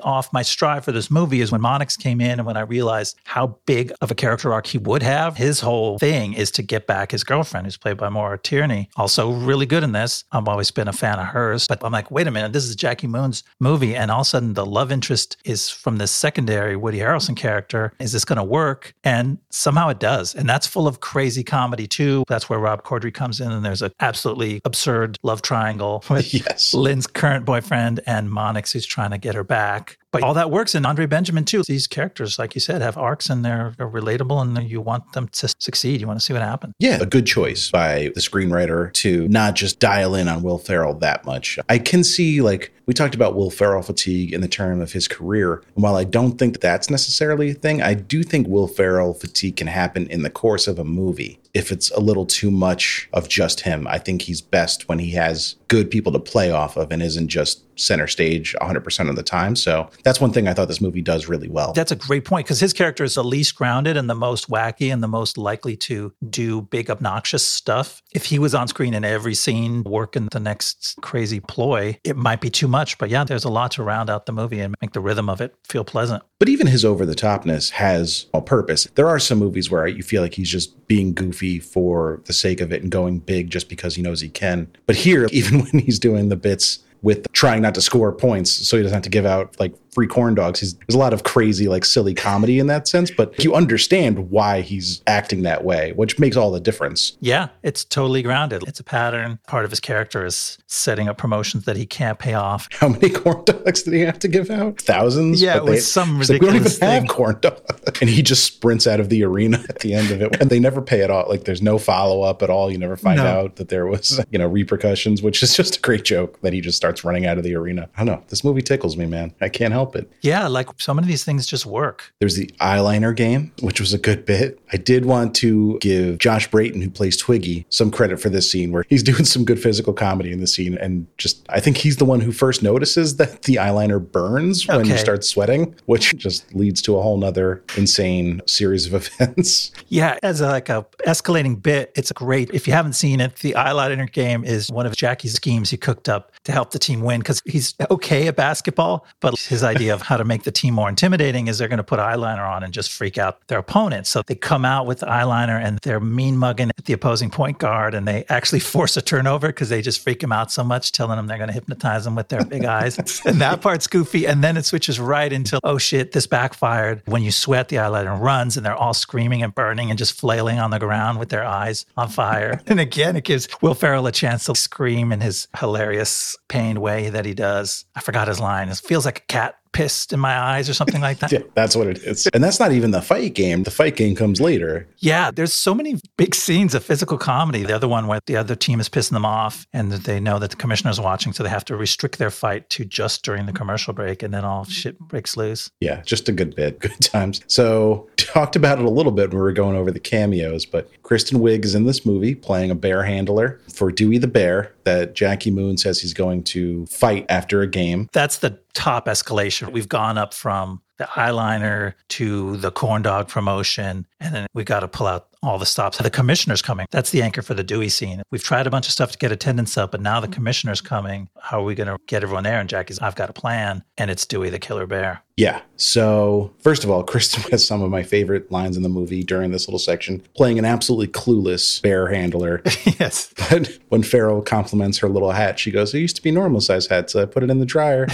off my stride for this movie is when Monix came in and when I realized how big of a character arc he would have. His whole thing is to get back his girlfriend, who's played by Maura Tierney. Also, really good in this. I've always been a fan of hers, but I'm like, wait a minute, this is Jackie Moon's movie. And all of a sudden, the love interest is from this secondary Woody Harrelson character. Is this going to work? And somehow it does. And that's full of crazy comedy, too. That's where Rob Corddry comes in, and there's an absolutely absurd love triangle with Yes. Lynn's current boyfriend and Monix who's trying to get her back. But all that works in Andre Benjamin too. These characters, like you said, have arcs and they're, they're relatable and you want them to succeed. You want to see what happens. Yeah, a good choice by the screenwriter to not just dial in on Will Ferrell that much. I can see, like, we talked about Will Ferrell fatigue in the term of his career. And while I don't think that that's necessarily a thing, I do think Will Ferrell fatigue can happen in the course of a movie. If it's a little too much of just him. I think he's best when he has good people to play off of and isn't just center stage 100% of the time. So that's one thing I thought this movie does really well. That's a great point because his character is the least grounded and the most wacky and the most likely to do big, obnoxious stuff. If he was on screen in every scene working the next crazy ploy, it might be too much. But yeah, there's a lot to round out the movie and make the rhythm of it feel pleasant. But even his over the topness has a purpose. There are some movies where you feel like he's just being goofy for the sake of it and going big just because he knows he can. But here, even when he's doing the bits with trying not to score points so he doesn't have to give out like free corn dogs. He's, there's a lot of crazy, like silly comedy in that sense, but you understand why he's acting that way, which makes all the difference. Yeah, it's totally grounded. It's a pattern. Part of his character is setting up promotions that he can't pay off. How many corn dogs did he have to give out? Thousands? Yeah, But it was some he's like, we don't even ridiculous have thing." corn dogs. And he just sprints out of the arena at the end of it. And they never pay it off. Like there's no follow up at all. You never find No. out that there was, you know, repercussions, which is just a great joke that he just starts running out of the arena. I don't know. This movie tickles me, man. I can't help it. Yeah, like so many of these things just work. There's the eyeliner game, which was a good bit. I did want to give Josh Braaten, who plays Twiggy, some credit for this scene where he's doing some good physical comedy in the scene. And just, I think he's the one who first notices that the eyeliner burns when you start sweating, which just leads to a whole nother insane series of events. Yeah, as a, like a escalating bit, it's great. If you haven't seen it, the eyeliner game is one of Jackie's schemes he cooked up to help the team win because he's okay at basketball, but his idea of how to make the team more intimidating is they're going to put eyeliner on and just freak out their opponents. So they come out with eyeliner and they're mean mugging at the opposing point guard and they actually force a turnover because they just freak him out so much, telling them they're going to hypnotize him with their big eyes. And that part's goofy. And then it switches right into, oh shit, this backfired. When you sweat, the eyeliner runs and they're all screaming and burning and just flailing on the ground with their eyes on fire. And again, it gives Will Ferrell a chance to scream in his hilarious, pained way that he does. I forgot his line. It feels like a cat pissed in my eyes or something like that. Yeah, that's what it is. And that's not even the fight game. The fight game comes later. Yeah, there's so many big scenes of physical comedy. The other one where the other team is pissing them off and they know that the commissioner's watching, so they have to restrict their fight to just during the commercial break, and then all shit breaks loose. Yeah, just a good bit. Good times. So, talked about it a little bit when we were going over the cameos, but Kristen Wiig is in this movie playing a bear handler for Dewey the Bear that Jackie Moon says he's going to fight after a game. That's the top escalation. We've gone up from the eyeliner to the corn dog promotion, and then we got to pull out all the stops. The commissioner's coming. That's the anchor for the Dewey scene. We've tried a bunch of stuff to get attendance up, but now the mm. commissioner's coming. How are we going to get everyone there? And Jackie's, I've got a plan, and it's Dewey the killer bear. Yeah. So, first of all, Kristen has some of my favorite lines in the movie during this little section, playing an absolutely clueless bear handler. yes. But when Ferrell compliments her little hat, she goes, It used to be normal size hat, so I put it in the dryer.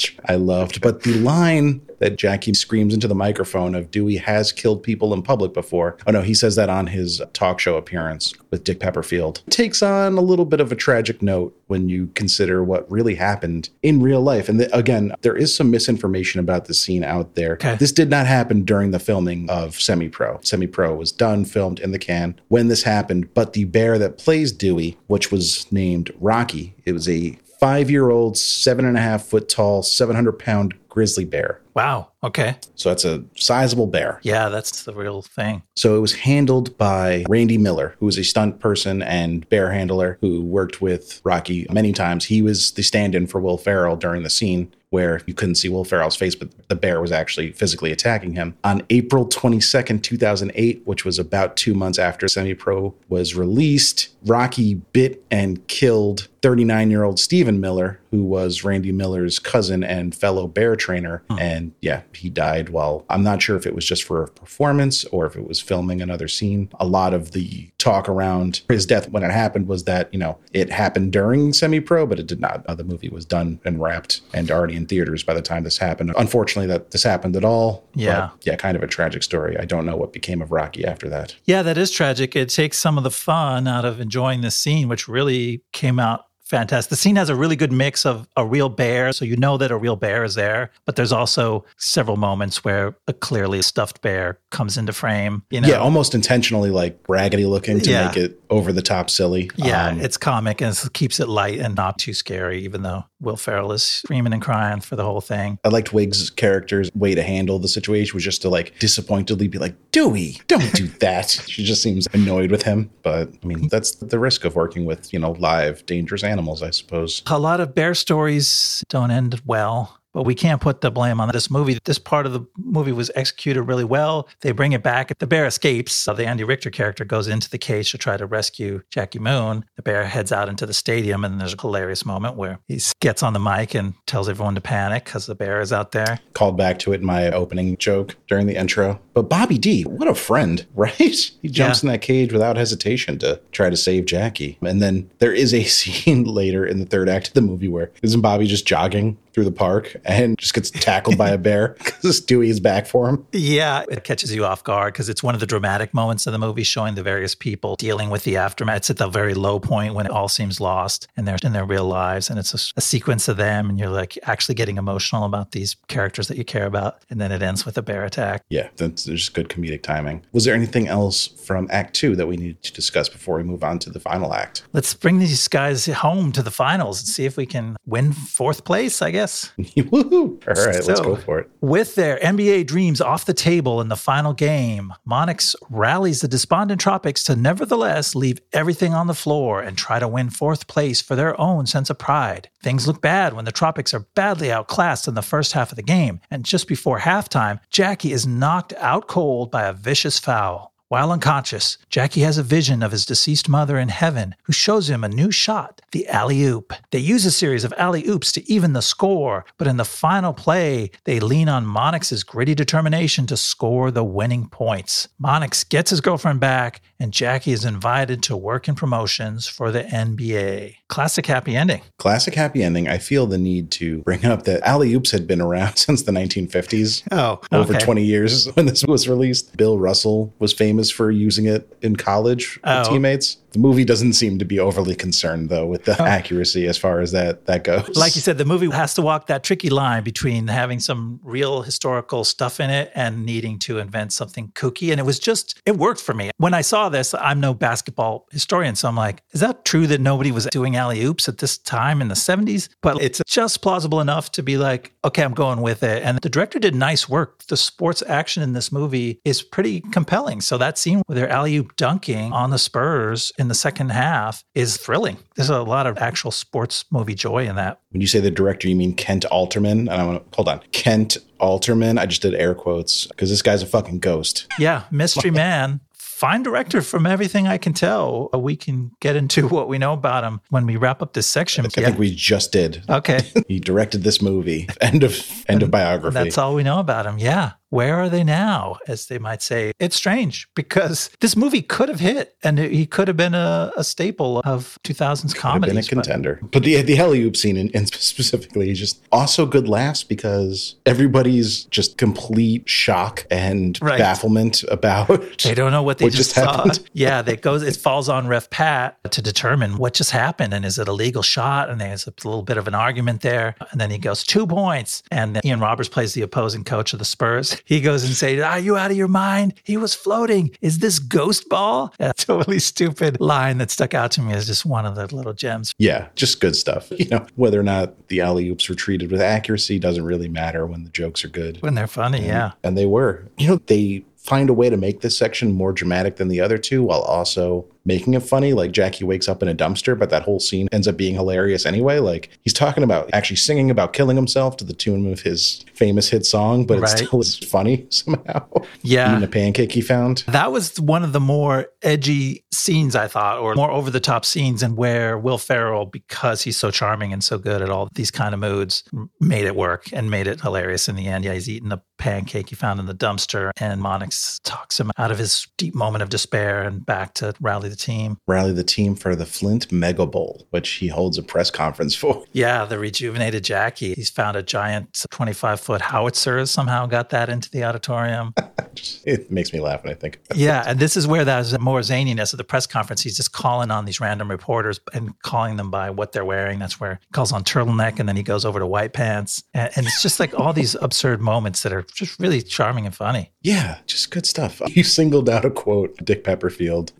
Which I loved. But the line that Jackie screams into the microphone of Dewey has killed people in public before. Oh no, he says that on his talk show appearance with Dick Pepperfield. Takes on a little bit of a tragic note when you consider what really happened in real life. And th- again, there is some misinformation about this scene out there. Okay. This did not happen during the filming of Semi Pro. Semi Pro was done, filmed in the can when this happened. But the bear that plays Dewey, which was named Rocky, it was a five year old, seven and a half foot tall, 700 pound grizzly bear. Wow. Okay. So that's a sizable bear. Yeah, that's the real thing. So it was handled by Randy Miller, who was a stunt person and bear handler who worked with Rocky many times. He was the stand in for Will Ferrell during the scene where you couldn't see Will Ferrell's face, but the bear was actually physically attacking him. On April 22nd, 2008, which was about two months after Semi Pro was released, Rocky bit and killed 39 year old Stephen Miller, who was Randy Miller's cousin and fellow bear trainer. And yeah, he died while I'm not sure if it was just for a performance or if it was filming another scene. A lot of the talk around his death when it happened was that, you know, it happened during semi pro, but it did not. Uh, the movie was done and wrapped and already in theaters by the time this happened. Unfortunately, that this happened at all. Yeah. yeah, kind of a tragic story. I don't know what became of Rocky after that. Yeah, that is tragic. It takes some of the fun out of enjoying this scene, which really came out fantastic. The scene has a really good mix of a real bear, so you know that a real bear is there, but there's also several moments where a clearly stuffed bear comes into frame. You know, Yeah, almost intentionally like raggedy looking to Yeah. make it over the top silly. Yeah, Um, it's comic and it keeps it light and not too scary, even though Will Ferrell is screaming and crying for the whole thing. I liked Wiig's character's way to handle the situation was just to like disappointedly be like, Dewey, don't do that. she just seems annoyed with him. But I mean, that's the risk of working with, you know, live, dangerous animals, I suppose. A lot of bear stories don't end well. But we can't put the blame on this movie. This part of the movie was executed really well. They bring it back. The bear escapes. So the Andy Richter character goes into the cage to try to rescue Jackie Moon. The bear heads out into the stadium, and there's a hilarious moment where he gets on the mic and tells everyone to panic because the bear is out there. Called back to it in my opening joke during the intro. But Bobby D, what a friend, right? He jumps Yeah. in that cage without hesitation to try to save Jackie. And then there is a scene later in the third act of the movie where isn't Bobby just jogging through the park and just gets tackled by a bear because Dewey is back for him? Yeah, it catches you off guard because it's one of the dramatic moments of the movie showing the various people dealing with the aftermath. It's at the very low point when it all seems lost and they're in their real lives. And it's a, a sequence of them, and you're like actually getting emotional about these characters that you care about. And then it ends with a bear attack. Yeah, that's there's good comedic timing. Was there anything else from Act Two that we need to discuss before we move on to the final act? Let's bring these guys home to the finals and see if we can win fourth place, I guess. Woohoo! All right, let's go for it. With their NBA dreams off the table in the final game, Monix rallies the despondent Tropics to nevertheless leave everything on the floor and try to win fourth place for their own sense of pride. Things look bad when the Tropics are badly outclassed in the first half of the game, and just before halftime, Jackie is knocked out cold by a vicious foul. While unconscious, Jackie has a vision of his deceased mother in heaven who shows him a new shot, the alley oop. They use a series of alley oops to even the score, but in the final play, they lean on Monix's gritty determination to score the winning points. Monix gets his girlfriend back, and Jackie is invited to work in promotions for the NBA. Classic happy ending. Classic happy ending. I feel the need to bring up that alley oops had been around since the 1950s. Oh, over 20 years when this was released. Bill Russell was famous for using it in college with Oh. teammates. The movie doesn't seem to be overly concerned though with Oh. the accuracy as far as that that goes. Like you said, the movie has to walk that tricky line between having some real historical stuff in it and needing to invent something kooky. And it was just, it worked for me. When I saw this, I'm no basketball historian. So I'm like, is that true that nobody was doing alley oops at this time in the 70s? But it's just plausible enough to be like, okay, I'm going with it. And the director did nice work. The sports action in this movie is pretty compelling. So that scene where they're alley oop dunking on the Spurs in the second half is thrilling. There's a lot of actual sports movie joy in that. when you say the director, you mean Kent Alterman. And I want to hold on, Kent Alterman. I just did air quotes because this guy's a fucking ghost. Yeah, Mystery Man. Fine director from everything I can tell. Uh, We can get into what we know about him when we wrap up this section. I think we just did. okay. He directed this movie. End of end of biography. That's all we know about him. Yeah. Where are they now? As they might say. It's strange because this movie could have hit and he could have been a, a staple of 2000s Could have been a but- contender. But, the the alley oop scene, and, specifically, is just also good laughs because everybody's just complete shock and Right. bafflement about They don't know what they what just, just saw. happened. Yeah, that goes. It falls on Ref Pat to determine what just happened and is it a legal shot? And there's a little bit of an argument there. And then he goes two points. And then Ian Roberts plays the opposing coach of the Spurs. He goes and says, "Are you out of your mind? He was floating. Is this ghost ball?" A totally stupid line that stuck out to me as just one of the little gems. Yeah, just good stuff. You know, whether or not the alley oops were treated with accuracy doesn't really matter when the jokes are good. When they're funny, yeah. And they were. You know, they find a way to make this section more dramatic than the other two while also making it funny. Like Jackie wakes up in a dumpster, but that whole scene ends up being hilarious anyway. Like he's talking about actually singing about killing himself to the tune of his famous hit song, but Right. it still is funny somehow. Yeah. Eating a pancake he found. That was one of the more edgy scenes, I thought, or more over the top scenes, and where Will Ferrell, because he's so charming and so good at all these kind of moods, made it work and made it hilarious in the end. Yeah, he's eating the pancake he found in the dumpster, and Monix talks him out of his deep moment of despair and back to rally the team. Rally the team for the Flint Mega Bowl, which he holds a press conference for. Yeah, the rejuvenated Jackie. He's found a giant 25 foot howitzer, somehow got that into the auditorium. it makes me laugh when I think. Yeah, and this is where there's more zaniness at the press conference. He's just calling on these random reporters and calling them by what they're wearing. That's where he calls on turtleneck, and then he goes over to white pants, and, and it's just like all these absurd moments that are just really charming and funny. Yeah, just good stuff. You singled out a quote, Dick Pepperfield,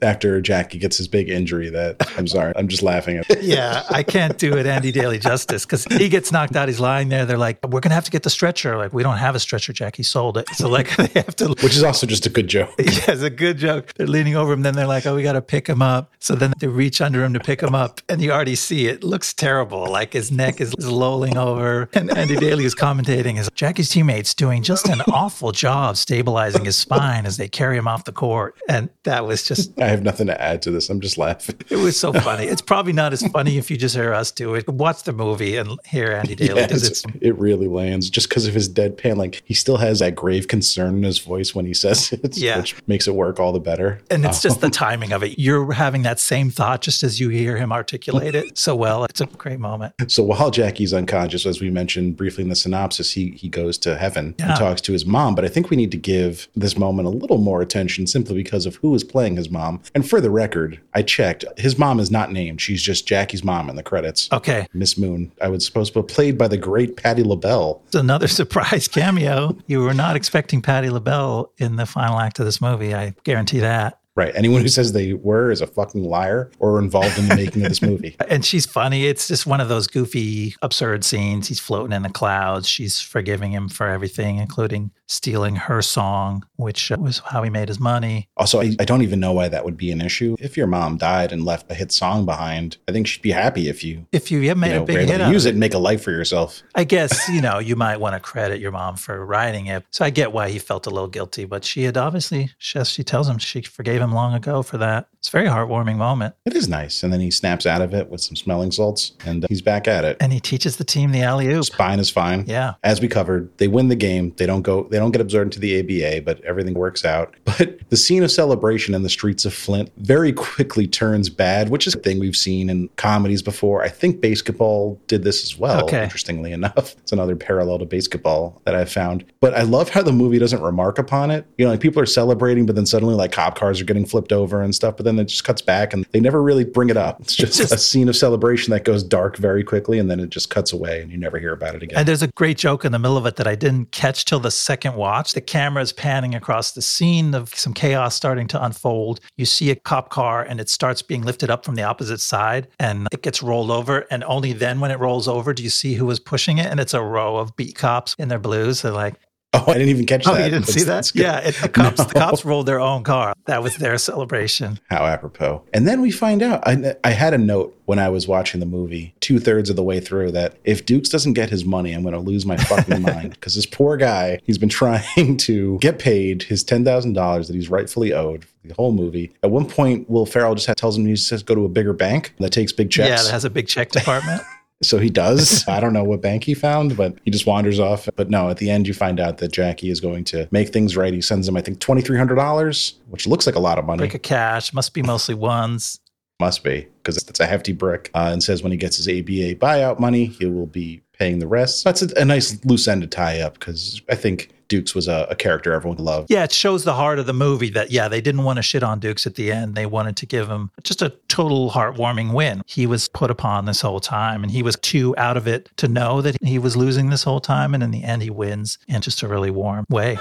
after Jackie gets his big injury. That I'm sorry, I'm just laughing at. Yeah, I can't do it Andy Daly justice because he gets knocked out. He's lying there. They're like, "We're gonna have to get the stretcher." Like, we don't have a stretcher, Jack. He sold it. So like, they have to Which is also just a good joke. Yeah, it's a good joke. They're leaning over him. Then they're like, oh, we got to pick him up. So then they reach under him to pick him up. And you already see it looks terrible. Like his neck is, is lolling over. And Andy Daly is commentating as Jackie's teammates doing just an awful job stabilizing his spine as they carry him off the court. And that was just, I have nothing to add to this. I'm just laughing. it was so funny. It's probably not as funny if you just hear us do it. Watch the movie and hear Andy Daly Yeah, because it's- it really lands just because of his deadpan. Like he still has that grave concern in his voice when he says it, Yeah. which makes it work all the better. And it's Oh. just the timing of it. You're having that same thought just as you hear him articulate it so well. It's a great moment. So while Jackie's unconscious, as we mentioned briefly in the synopsis, he he goes to heaven Yeah. and talks to his mom. But I think we need to give this moment a little more attention simply because of who is playing his mom. And for the record, I checked. His mom is not named. She's just Jackie's mom in the credits. Okay. Miss Moon, I would suppose, but played by the great Patti LaBelle. It's another surprise cameo. You were not expecting Patti LaBelle in the final act of this movie. I guarantee that. Right. Anyone who says they were is a fucking liar or involved in the making of this movie. And she's funny. It's just one of those goofy, absurd scenes. He's floating in the clouds. She's forgiving him for everything, including stealing her song, which was how he made his money. Also, I, I don't even know why that would be an issue. If your mom died and left a hit song behind, I think she'd be happy if you, If you have made you know, a big hit use it and make a life for yourself. I guess, you know, you might want to credit your mom for writing it. So I get why he felt a little guilty, but she had obviously, as she tells him, she forgave him long ago for that. It's a very heartwarming moment. It is nice. And then he snaps out of it with some smelling salts and he's back at it. And he teaches the team the alley oop. Spine is fine. Yeah. As we covered, they win the game. They don't go, they don't get absorbed into the ABA, but everything works out. But the scene of celebration in the streets of Flint very quickly turns bad, which is a thing we've seen in comedies before. I think basketball did this as well, Okay. interestingly enough. It's another parallel to basketball that I've found. But I love how the movie doesn't remark upon it. You know, like people are celebrating, but then suddenly like cop cars are getting flipped over and stuff, but then it just cuts back and they never really bring it up. It's just, Just- a scene of celebration that goes dark very quickly and then it just cuts away and you never hear about it again. And there's a great joke in the middle of it that I didn't catch till the second watch. The camera is panning across the scene of some chaos starting to unfold. You see a cop car and it starts being lifted up from the opposite side and it gets rolled over. And only then, when it rolls over, do you see who was pushing it. And it's a row of beat cops in their blues. They're like, Oh, I didn't even catch Oh, that. you didn't That's- see that? Yeah, it, the cops. The cops rolled their own car. That was their celebration. How apropos. And then we find out. I, I had a note when I was watching the movie, two thirds of the way through, that if Dukes doesn't get his money, I'm going to lose my fucking mind. Because this poor guy, he's been trying to get paid his $10,000 that he's rightfully owed the whole movie. At one point, Will Ferrell just tells him he says go to a bigger bank that takes big checks. Yeah, that has a big check department. So he does. I don't know what bank he found, but he just wanders off. But no, at the end, you find out that Jackie is going to make things right. He sends him, I think, $2,300, which looks like a lot of money. Brick of cash must be mostly ones. Must be, because it's a hefty brick. Uh, and says when he gets his ABA buyout money, he will be paying the rest. That's a, a nice loose end to tie up, because I think Dukes was a, a character everyone loved. Yeah, it shows the heart of the movie that, yeah, they didn't want to shit on Dukes at the end. They wanted to give him just a total heartwarming win. He was put upon this whole time and he was too out of it to know that he was losing this whole time. And in the end, he wins in just a really warm way.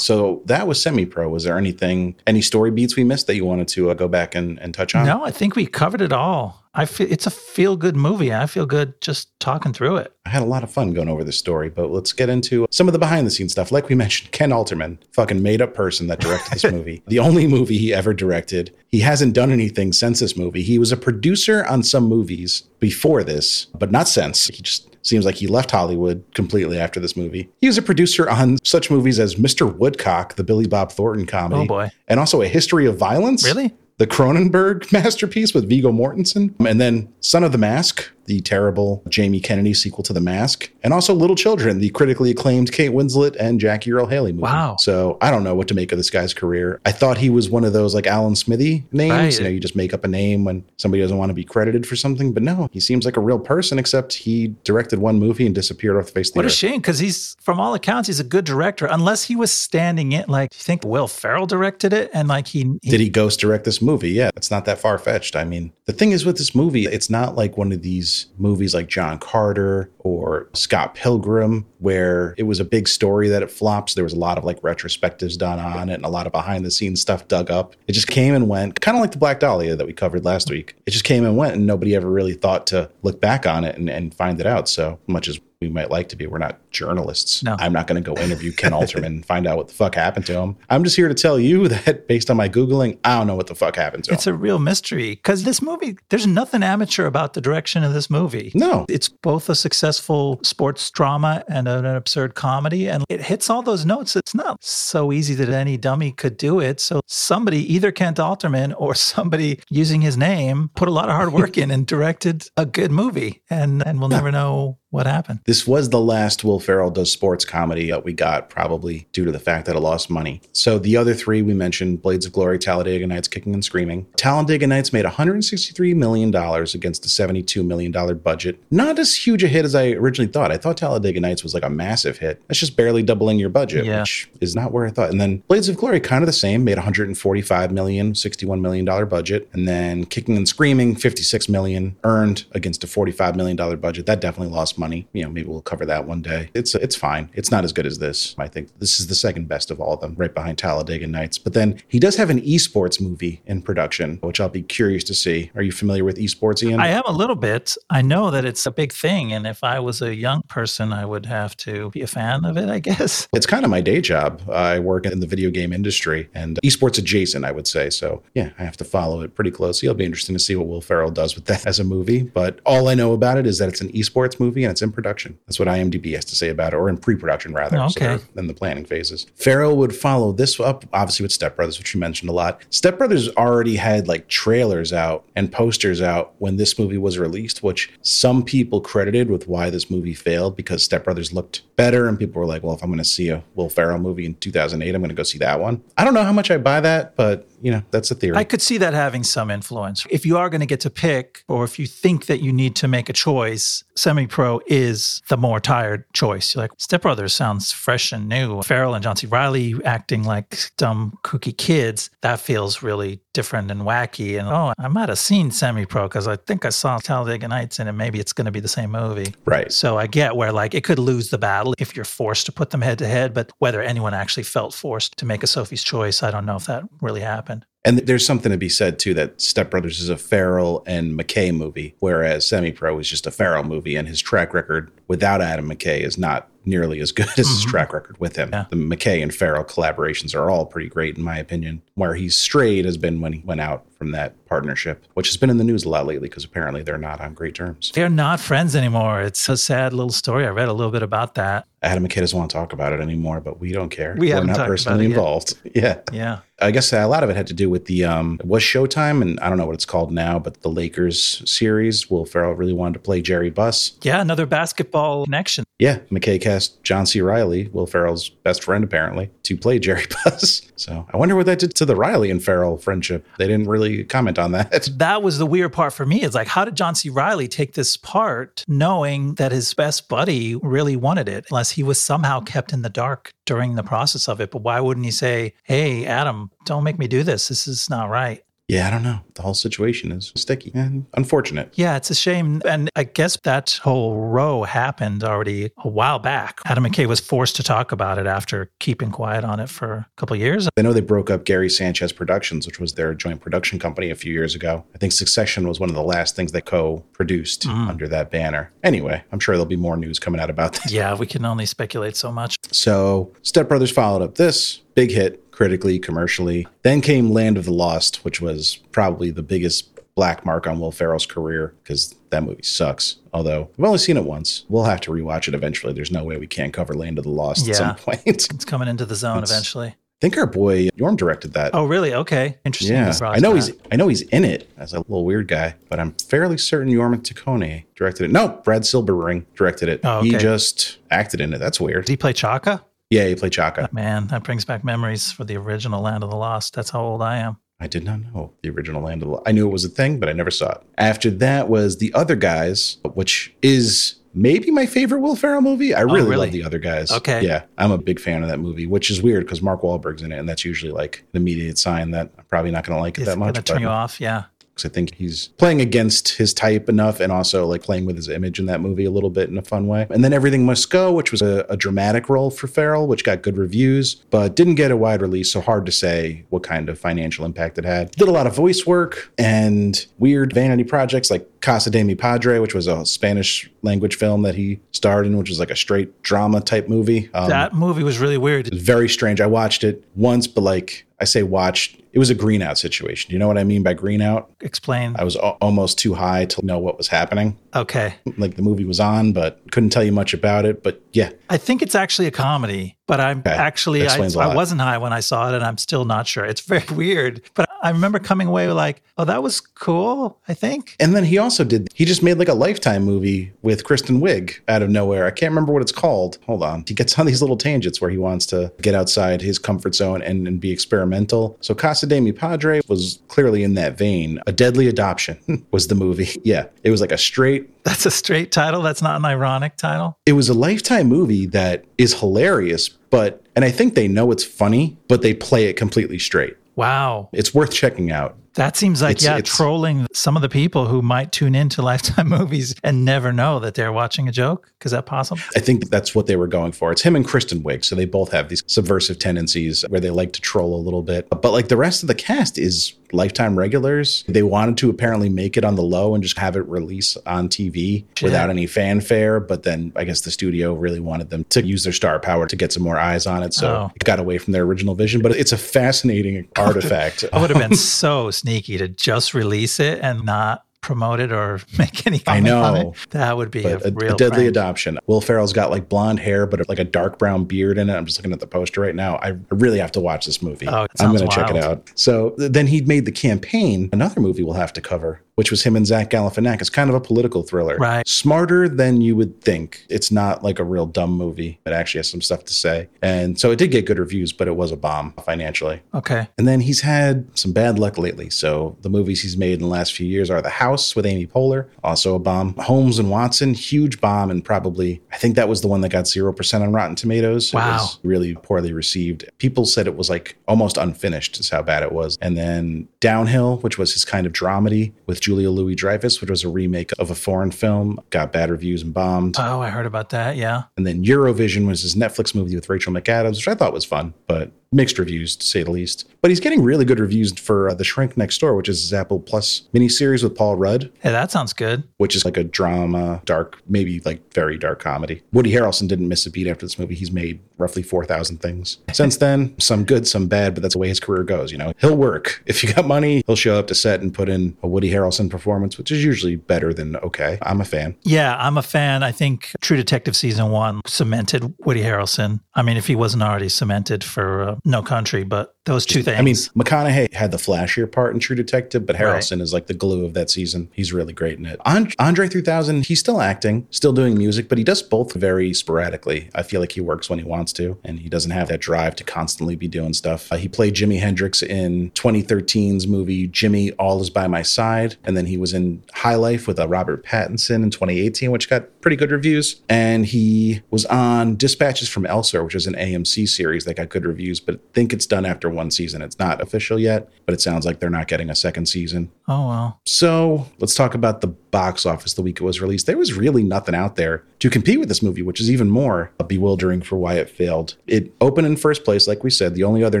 So that was semi pro. Was there anything, any story beats we missed that you wanted to uh, go back and, and touch on? No, I think we covered it all. I feel it's a feel good movie. I feel good just talking through it. I had a lot of fun going over this story, but let's get into some of the behind the scenes stuff. Like we mentioned, Kent Alterman, fucking made up person that directed this movie. the only movie he ever directed. He hasn't done anything since this movie. He was a producer on some movies before this, but not since. He just seems like he left Hollywood completely after this movie. He was a producer on such movies as Mr. Woodcock, the Billy Bob Thornton comedy. Oh, boy. And also A History of Violence. Really? The Cronenberg masterpiece with Viggo Mortensen. And then Son of the Mask, the terrible Jamie Kennedy sequel to The Mask, and also Little Children, the critically acclaimed Kate Winslet and Jackie Earle Haley movie. Wow. So I don't know what to make of this guy's career. I thought he was one of those like Alan Smithee names. Right. You know, you just make up a name when somebody doesn't want to be credited for something. But no, he seems like a real person, except he directed one movie and disappeared off the face of the What a shame, because he's, from all accounts, he's a good director. Unless he was standing in, like, you think Will Ferrell directed it? And like he, he Did he ghost direct this movie? Yeah, it's not that far fetched. I mean, the thing is with this movie, it's not like one of these movies like John Carter or Scott Pilgrim, where it was a big story that it flops. There was a lot of like retrospectives done on it and a lot of behind the scenes stuff dug up. It just came and went, kind of like the Black Dahlia that we covered last mm-hmm. week. It just came and went, and nobody ever really thought to look back on it and, and find it out. So much as we might like to be, we're not journalists. No. I'm not going to go interview Kent Alterman and find out what the fuck happened to him. I'm just here to tell you that based on my Googling, I don't know what the fuck happened to It's him. a real mystery because this movie, there's nothing amateur about the direction of this movie. No. It's both a successful sports drama and an absurd comedy, and it hits all those notes. It's not so easy that any dummy could do it. So somebody, either Kent Alterman or somebody using his name, put a lot of hard work in and directed a good movie, and and we'll never know what happened. This was the last Will Ferrell does sports comedy that we got, probably due to the fact that it lost money. So the other three we mentioned Blades of Glory, Talladega Nights, Kicking and Screaming. Talladega Nights made $163 million against a $72 million budget. Not as huge a hit as I originally thought. I thought Talladega Nights was like a massive hit. That's just barely doubling your budget, Yeah. which is not where I thought. And then Blades of Glory, kind of the same, made $145 million, $61 million budget, and then Kicking and Screaming, 56 million earned against a 45 million dollar budget. That definitely lost money. You know, maybe we'll cover that one day. It's it's fine. It's not as good as this. I think this is the second best of all of them, right behind Talladega Nights. But then he does have an esports movie in production, which I'll be curious to see. Are you familiar with esports, Ian? I am a little bit. I know that it's a big thing, and if I was a young person, I would have to be a fan of it. I guess. It's kind of my day job. I work in the video game industry and esports adjacent, I would say. So, yeah, I have to follow it pretty closely. It'll be interesting to see what Will Ferrell does with that as a movie. But all I know about it is that it's an esports movie and it's in production. That's what IMDb has to say about it, or in pre production, rather. Oh, so Okay. in the planning phases. Ferrell would follow this up, obviously, with Step Brothers, which you mentioned a lot. Step Brothers already had like trailers out and posters out when this movie was released, which some people credited with why this movie failed because Step Brothers looked better. And people were like, well, if I'm going to see a Will Ferrell movie in 2008, I'm going to go see that one. I don't know how much I buy that, but, you know, that's a theory. I could see that having some influence. If you are going to get to pick, or if you think that you need to make a choice, Semi Pro is the more tired choice. You're like, Step Brothers sounds fresh and new. Ferrell and John C. Reilly acting like dumb, kooky kids. That feels really different and wacky. And oh, I might have seen Semi Pro because I think I saw Talladega Nights in it. Maybe it's going to be the same movie. Right. So I get where like it could lose the battle if you're forced to put them head to head, but whether anyone actually felt forced to make a Sophie's choice, I don't know if that really happened. And there's something to be said too that Step Brothers is a Ferrell and McKay movie, whereas Semi Pro is just a Ferrell movie, and his track record without Adam McKay is not nearly as good as his track record with him. Yeah. The McKay and Ferrell collaborations are all pretty great, in my opinion. Where he's strayed has been when he went out from that partnership, which has been in the news a lot lately because apparently they're not on great terms. They're not friends anymore. It's a sad little story. I read a little bit about that. Adam McKay doesn't want to talk about it anymore, but we don't care. We talked about personally involved. Yeah. Yeah. I guess a lot of it had to do with the um, was Showtime, and I don't know what it's called now, but the Lakers series. Will Ferrell really wanted to play Jerry Buss. Yeah. Another basketball connection. Yeah, McKay cast John C. Reilly, Will Ferrell's best friend apparently, to play Jerry Buss. So I wonder what that did to the Reilly and Ferrell friendship. They didn't really comment on that. That was the weird part for me. It's like, how did John C. Reilly take this part knowing that his best buddy really wanted it, unless he was somehow kept in the dark during the process of it? But why wouldn't he say, hey, Adam, don't make me do this? This is not right. Yeah, I don't know. The whole situation is sticky and unfortunate. Yeah, it's a shame. And I guess that whole row happened already a while back. Adam McKay was forced to talk about it after keeping quiet on it for a couple of years. I know they broke up Gary Sanchez Productions, which was their joint production company a few years ago. I think Succession was one of the last things they co produced mm. under that banner. Anyway, I'm sure there'll be more news coming out about that. Yeah, we can only speculate so much. So, Step Brothers followed up this big hit critically, commercially. Then came Land of the Lost, which was probably the biggest black mark on Will Ferrell's career because that movie sucks. Although I've only seen it once. We'll have to rewatch it eventually. There's no way we can't cover Land of the Lost at some point. It's coming into the zone It's- eventually. think our boy Jorma directed that. Oh, really? Okay. Interesting. yeah. I know that. he's I know he's in it as a little weird guy, but I'm fairly certain Jorma Taccone directed it. No, Brad Silberling directed it. Oh, He just acted in it. That's weird. Did he play Chaka? Yeah, he played Chaka. Man, that brings back memories for the original Land of the Lost. That's how old I am. I did not know the original Land of the Lost. I knew it was a thing, but I never saw it. After that was The Other Guys, which is maybe my favorite Will Ferrell movie. I oh, really, Oh, really? love The Other Guys. Okay. Yeah, I'm a big fan of that movie, which is weird because Mark Wahlberg's in it, and that's usually like an immediate sign that I'm probably not going to like it It's that much. turn but- you off. Yeah. Because I think he's playing against his type enough and also like playing with his image in that movie a little bit in a fun way. And then Everything Must Go, which was a, a dramatic role for Ferrell, which got good reviews, but didn't get a wide release. So hard to say what kind of financial impact it had. Did a lot of voice work and weird vanity projects like Casa de mi Padre, which was a Spanish language film that he starred in, which was like a straight drama type movie. Um, That movie was really weird. very strange. I watched it once, but like I say, watched. It was a green out situation. You know what I mean by green out? Explain. I was al- almost too high to know what was happening. Okay. Like the movie was on, but couldn't tell you much about it. But yeah, I think it's actually a comedy, but I'm Okay. actually, I, a I wasn't high when I saw it and I'm still not sure. It's very weird, but I remember coming away like, oh, that was cool, I think. and then he also did. He just made like a Lifetime movie with Kristen Wiig out of nowhere. I can't remember what it's called. Hold on. He gets on these little tangents where he wants to get outside his comfort zone and, and be experimental. So Casa de mi Padre was clearly in that vein. A Deadly Adoption was the movie. Yeah, it was like a straight That's a straight title. That's not an ironic title. it was a lifetime movie that is hilarious but and i think they know it's funny but they play it completely straight Wow. it's worth checking out That seems like, It's- yeah, it's- trolling some of the people who might tune into Lifetime movies and never know that they're watching a joke. Is that possible? i think that's what they were going for it's him and kristen wiig so they both have these subversive tendencies where they like to troll a little bit but like the rest of the cast is lifetime regulars they wanted to apparently make it on the low and just have it release on tv without any fanfare but then i guess the studio really wanted them to use their star power to get some more eyes on it so Oh. it got away from their original vision but it's a fascinating artifact I would have been so sneaky to just release it and not promote it or make any I know. it. That would be a, a, real a deadly prank. adoption. Will Ferrell's got like blonde hair, but like a dark brown beard in it. I'm just looking at the poster right now. I really have to watch this movie. Oh, I'm going to check it out. So th- then he'd made the campaign, another movie we'll have to cover, which was him and Zach Galifianakis, kind of a political thriller. Right. Smarter than you would think. It's not like a real dumb movie. It actually has some stuff to say. And so it did get good reviews, but it was a bomb financially. Okay. And then he's had some bad luck lately. So the movies he's made in the last few years are The House with Amy Poehler, also a bomb. Holmes and Watson, huge bomb, and probably I think that was the one that got zero percent on Rotten Tomatoes. It Wow. was really poorly received. People said it was like almost unfinished, is how bad it was. And then Downhill, which was his kind of dramedy with Julia Louis Dreyfus, which was a remake of a foreign film, got bad reviews and bombed. Oh, I heard about that. Yeah. And then Eurovision was his Netflix movie with Rachel McAdams, which I thought was fun, but mixed reviews to say the least. But he's getting really good reviews for uh, The Shrink Next Door, which is his Apple Plus miniseries with Paul Rudd, Hey, that sounds good. which is like a drama, dark, maybe like very dark comedy. Woody Harrelson didn't miss a beat after this movie. He's made roughly 4,000 things. Since then, some good, some bad, but that's the way his career goes. You know, he'll work. If you got money, he'll show up to set and put in a Woody Harrelson performance, which is usually better than okay. I'm a fan. Yeah, I'm a fan. I think True Detective season one cemented Woody Harrelson. I mean, if he wasn't already cemented for uh, No Country, but those two things. I mean, McConaughey had the flashier part in True Detective, but Right. Is like the glue of that season. He's really great in it. And- Andre 3000, he's still acting, still doing music, but he does both very sporadically. I feel like he works when he wants to, and he doesn't have that drive to constantly be doing stuff. Uh, he played Jimi Hendrix in 2013's movie Jimi All Is By My Side, and then he was in High Life with uh, Robert Pattinson in 2018, which got pretty good reviews. And he was on Dispatches from Elsewhere, which is an AMC series that got good reviews, but I think it's done after one season. It's not official yet, but it sounds like they're not getting a second season. oh, well. So let's talk about the box office the week it was released. There was really nothing out there to compete with this movie, which is even more bewildering for why it failed. It opened in first place, like we said. The only other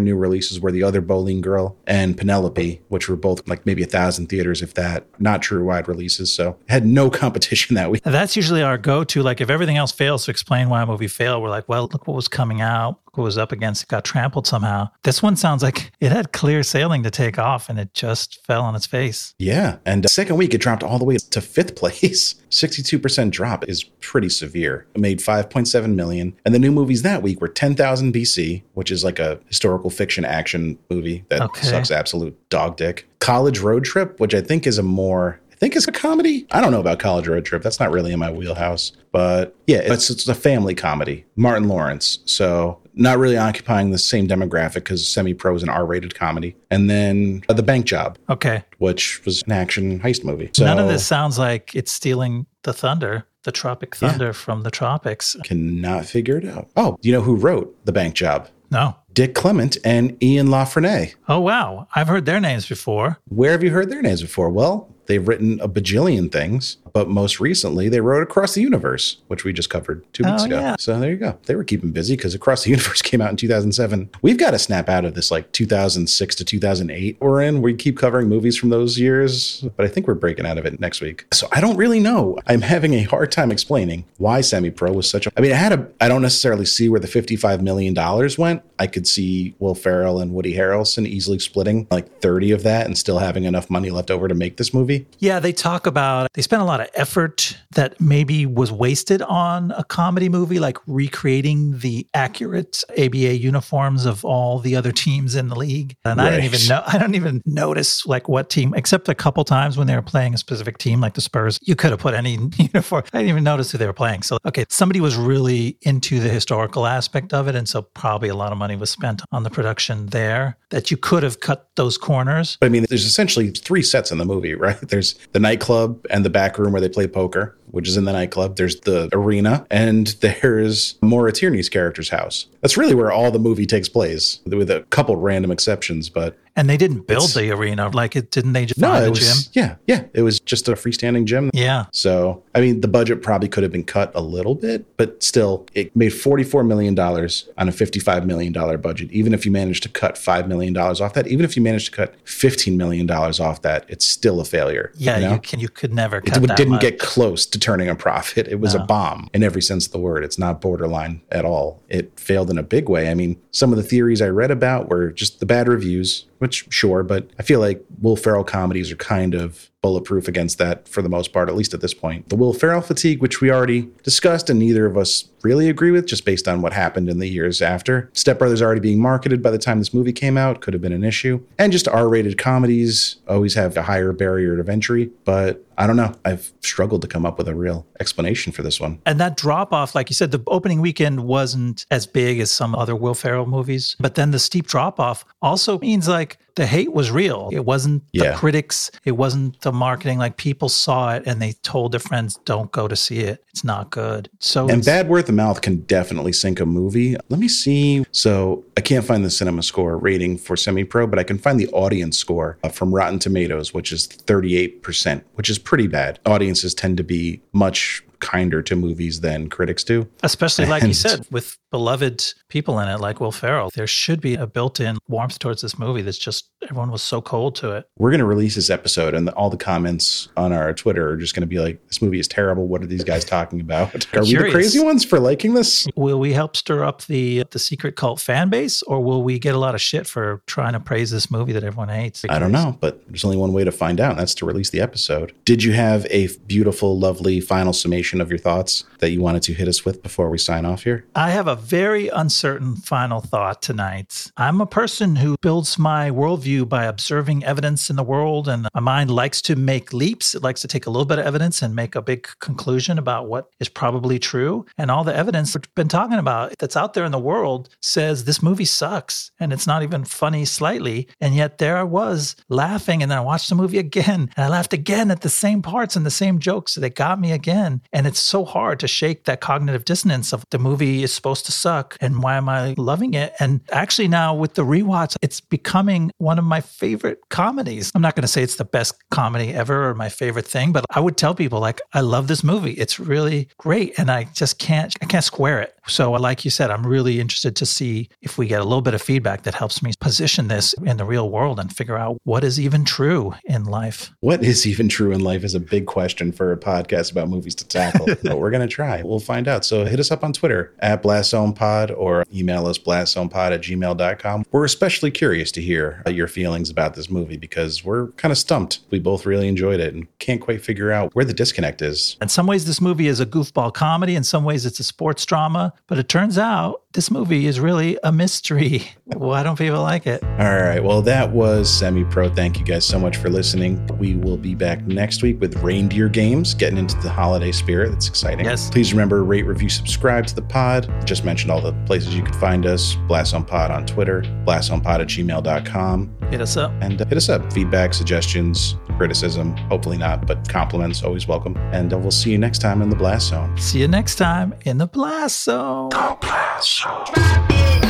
new releases were The Other Boleyn Girl and Penelope, which were both like maybe a thousand theaters, if that, not true wide releases. So had no competition that week. That's usually our go to. Like, if everything else fails to explain why a movie failed, we're like, well, look what was coming out, was up against, it got trampled somehow. This one sounds like it had clear sailing to take off and it just fell on its face. Yeah. And uh, second week, it dropped all the way to fifth place. 62% drop is pretty severe. It made 5.7 million. And the new movies that week were 10,000 BC, which is like a historical fiction action movie that Okay. sucks absolute dog dick. College Road Trip, which I think is a more I think it's a comedy. I don't know about College Road Trip. That's not really in my wheelhouse. But yeah, it's, it's a family comedy. Martin Lawrence. So not really occupying the same demographic because Semi Pro is an R rated comedy. And then uh, The Bank Job, Okay. which was an action heist movie. So None of this sounds like it's stealing the thunder, the tropic thunder from the tropics. cannot figure it out. Oh, you know who wrote The Bank Job? No. Dick Clement and Ian La Frenais. Oh, wow. I've heard their names before. Where have you heard their names before? Well, they've written a bajillion things, but most recently they wrote Across the Universe, which we just covered two weeks Oh, ago. yeah. So there you go. They were keeping busy because Across the Universe came out in 2007. We've got to snap out of this like 2006 to 2008 we're in. We keep covering movies from those years, but I think we're breaking out of it next week. So I don't really know. I'm having a hard time explaining why Semi Pro was such a. I mean, I had a. I don't necessarily see where the 55 million dollars went. I could see Will Ferrell and Woody Harrelson easily splitting like 30 of that and still having enough money left over to make this movie. Yeah, they talk about they spent a lot of effort that maybe was wasted on a comedy movie, like recreating the accurate ABA uniforms of all the other teams in the league. And I didn't even know I don't even notice like what team, except a couple times when they were playing a specific team, like the Spurs. You could have put any uniform. I didn't even notice who they were playing. So okay, somebody was really into the historical aspect of it, and so probably a lot of money was spent on the production there. That you could have cut those corners. But I mean, there's essentially three sets in the movie, right? There's the nightclub and the back room where they play poker, which is in the nightclub. There's the arena, and there's Maura Tierney's character's house. That's really where all the movie takes place, with a couple random exceptions. But And they didn't build the arena like it didn't they just no, it a was gym? yeah, yeah, it was just a freestanding gym. Yeah. So, I mean, the budget probably could have been cut a little bit, but still, it made $44 million on a $55 million budget. Even if you managed to cut $5 million off that, even if you managed to cut $15 million off that, it's still a failure. Yeah, you you, can you could never It that didn't much. get close to turning a profit. It was a bomb in every sense of the word. It's not borderline at all. It failed in a big way. I mean, some of the theories I read about were just the bad reviews, which sure, but I feel like Will Ferrell comedies are kind of bulletproof against that for the most part, at least at this point. The Will Ferrell fatigue, which we already discussed and neither of us really agree with, just based on what happened in the years after. Step Brothers already being marketed by the time this movie came out could have been an issue. And just R-rated comedies always have a higher barrier of entry, but I don't know. I've struggled to come up with a real explanation for this one. and that drop off, like you said, the opening weekend wasn't as big as some other Will Ferrell movies. But then the steep drop off also means like the hate was real. It wasn't Yeah. the critics, it wasn't the marketing. Like people saw it and they told their friends, don't go to see it. It's not good. So And bad word of mouth can definitely sink a movie. Let me see. So I can't find the cinema score rating for Semi Pro, but I can find the audience score uh, from Rotten Tomatoes, which is 38%, which is pretty bad. Audiences tend to be much kinder to movies than critics do. Especially like you said, with beloved people in it, like Will Ferrell, there should be a built-in warmth towards this movie. That's just everyone was so cold to it. We're going to release this episode, and all the comments on our Twitter are just going to be like, this movie is terrible. What are these guys talking about? Are we the crazy ones for liking this? Will we help stir up the the secret cult fan base, or will we get a lot of shit for trying to praise this movie that everyone hates? I don't know, but there's only one way to find out, and that's to release the episode. Did you have a beautiful, lovely final summation of your thoughts that you wanted to hit us with before we sign off here? I have a very uncertain final thought tonight. I'm a person who builds my worldview by observing evidence in the world, and my mind likes to make leaps. It likes to take a little bit of evidence and make a big conclusion about what is probably true. And all the evidence we've been talking about that's out there in the world says this movie sucks and it's not even funny slightly. And yet there I was laughing, and then I watched the movie again, and I laughed again at the same parts and the same jokes that got me again. And it's so hard to shake that cognitive dissonance of the movie is supposed to suck and why am I loving it? And actually now with the rewatch, it's becoming one of my favorite comedies. I'm not going to say it's the best comedy ever or my favorite thing, but I would tell people like I love this movie. It's really great and I just can't I can't square it So, like you said, I'm really interested to see if we get a little bit of feedback that helps me position this in the real world and figure out what is even true in life. What is even true in life is a big question for a podcast about movies to tackle, but we're going to try. We'll find out. So hit us up on Twitter at BlastZonePod or email us blastzonepod at gmail.com. We're especially curious to hear uh, your feelings about this movie because we're kind of stumped. We both really enjoyed it and can't quite figure out where the disconnect is. In some ways, this movie is a goofball comedy. In some ways, it's a sports drama. But it turns out this movie is really a mystery. Why don't people like it? All right. Well, that was Semi Pro. Thank you guys so much for listening. We will be back next week with reindeer games, getting into the holiday spirit. That's exciting. Yes. Please remember, rate, review, subscribe to the pod. Just mentioned all the places you can find us BlastZonePod on Twitter, blastzonepod at gmail.com. Hit us up. And uh, hit us up. Feedback, suggestions, criticism. Hopefully not, but compliments always welcome. And uh, we'll see you next time in the Blast Zone. See you next time in the Blast Zone. Drop it.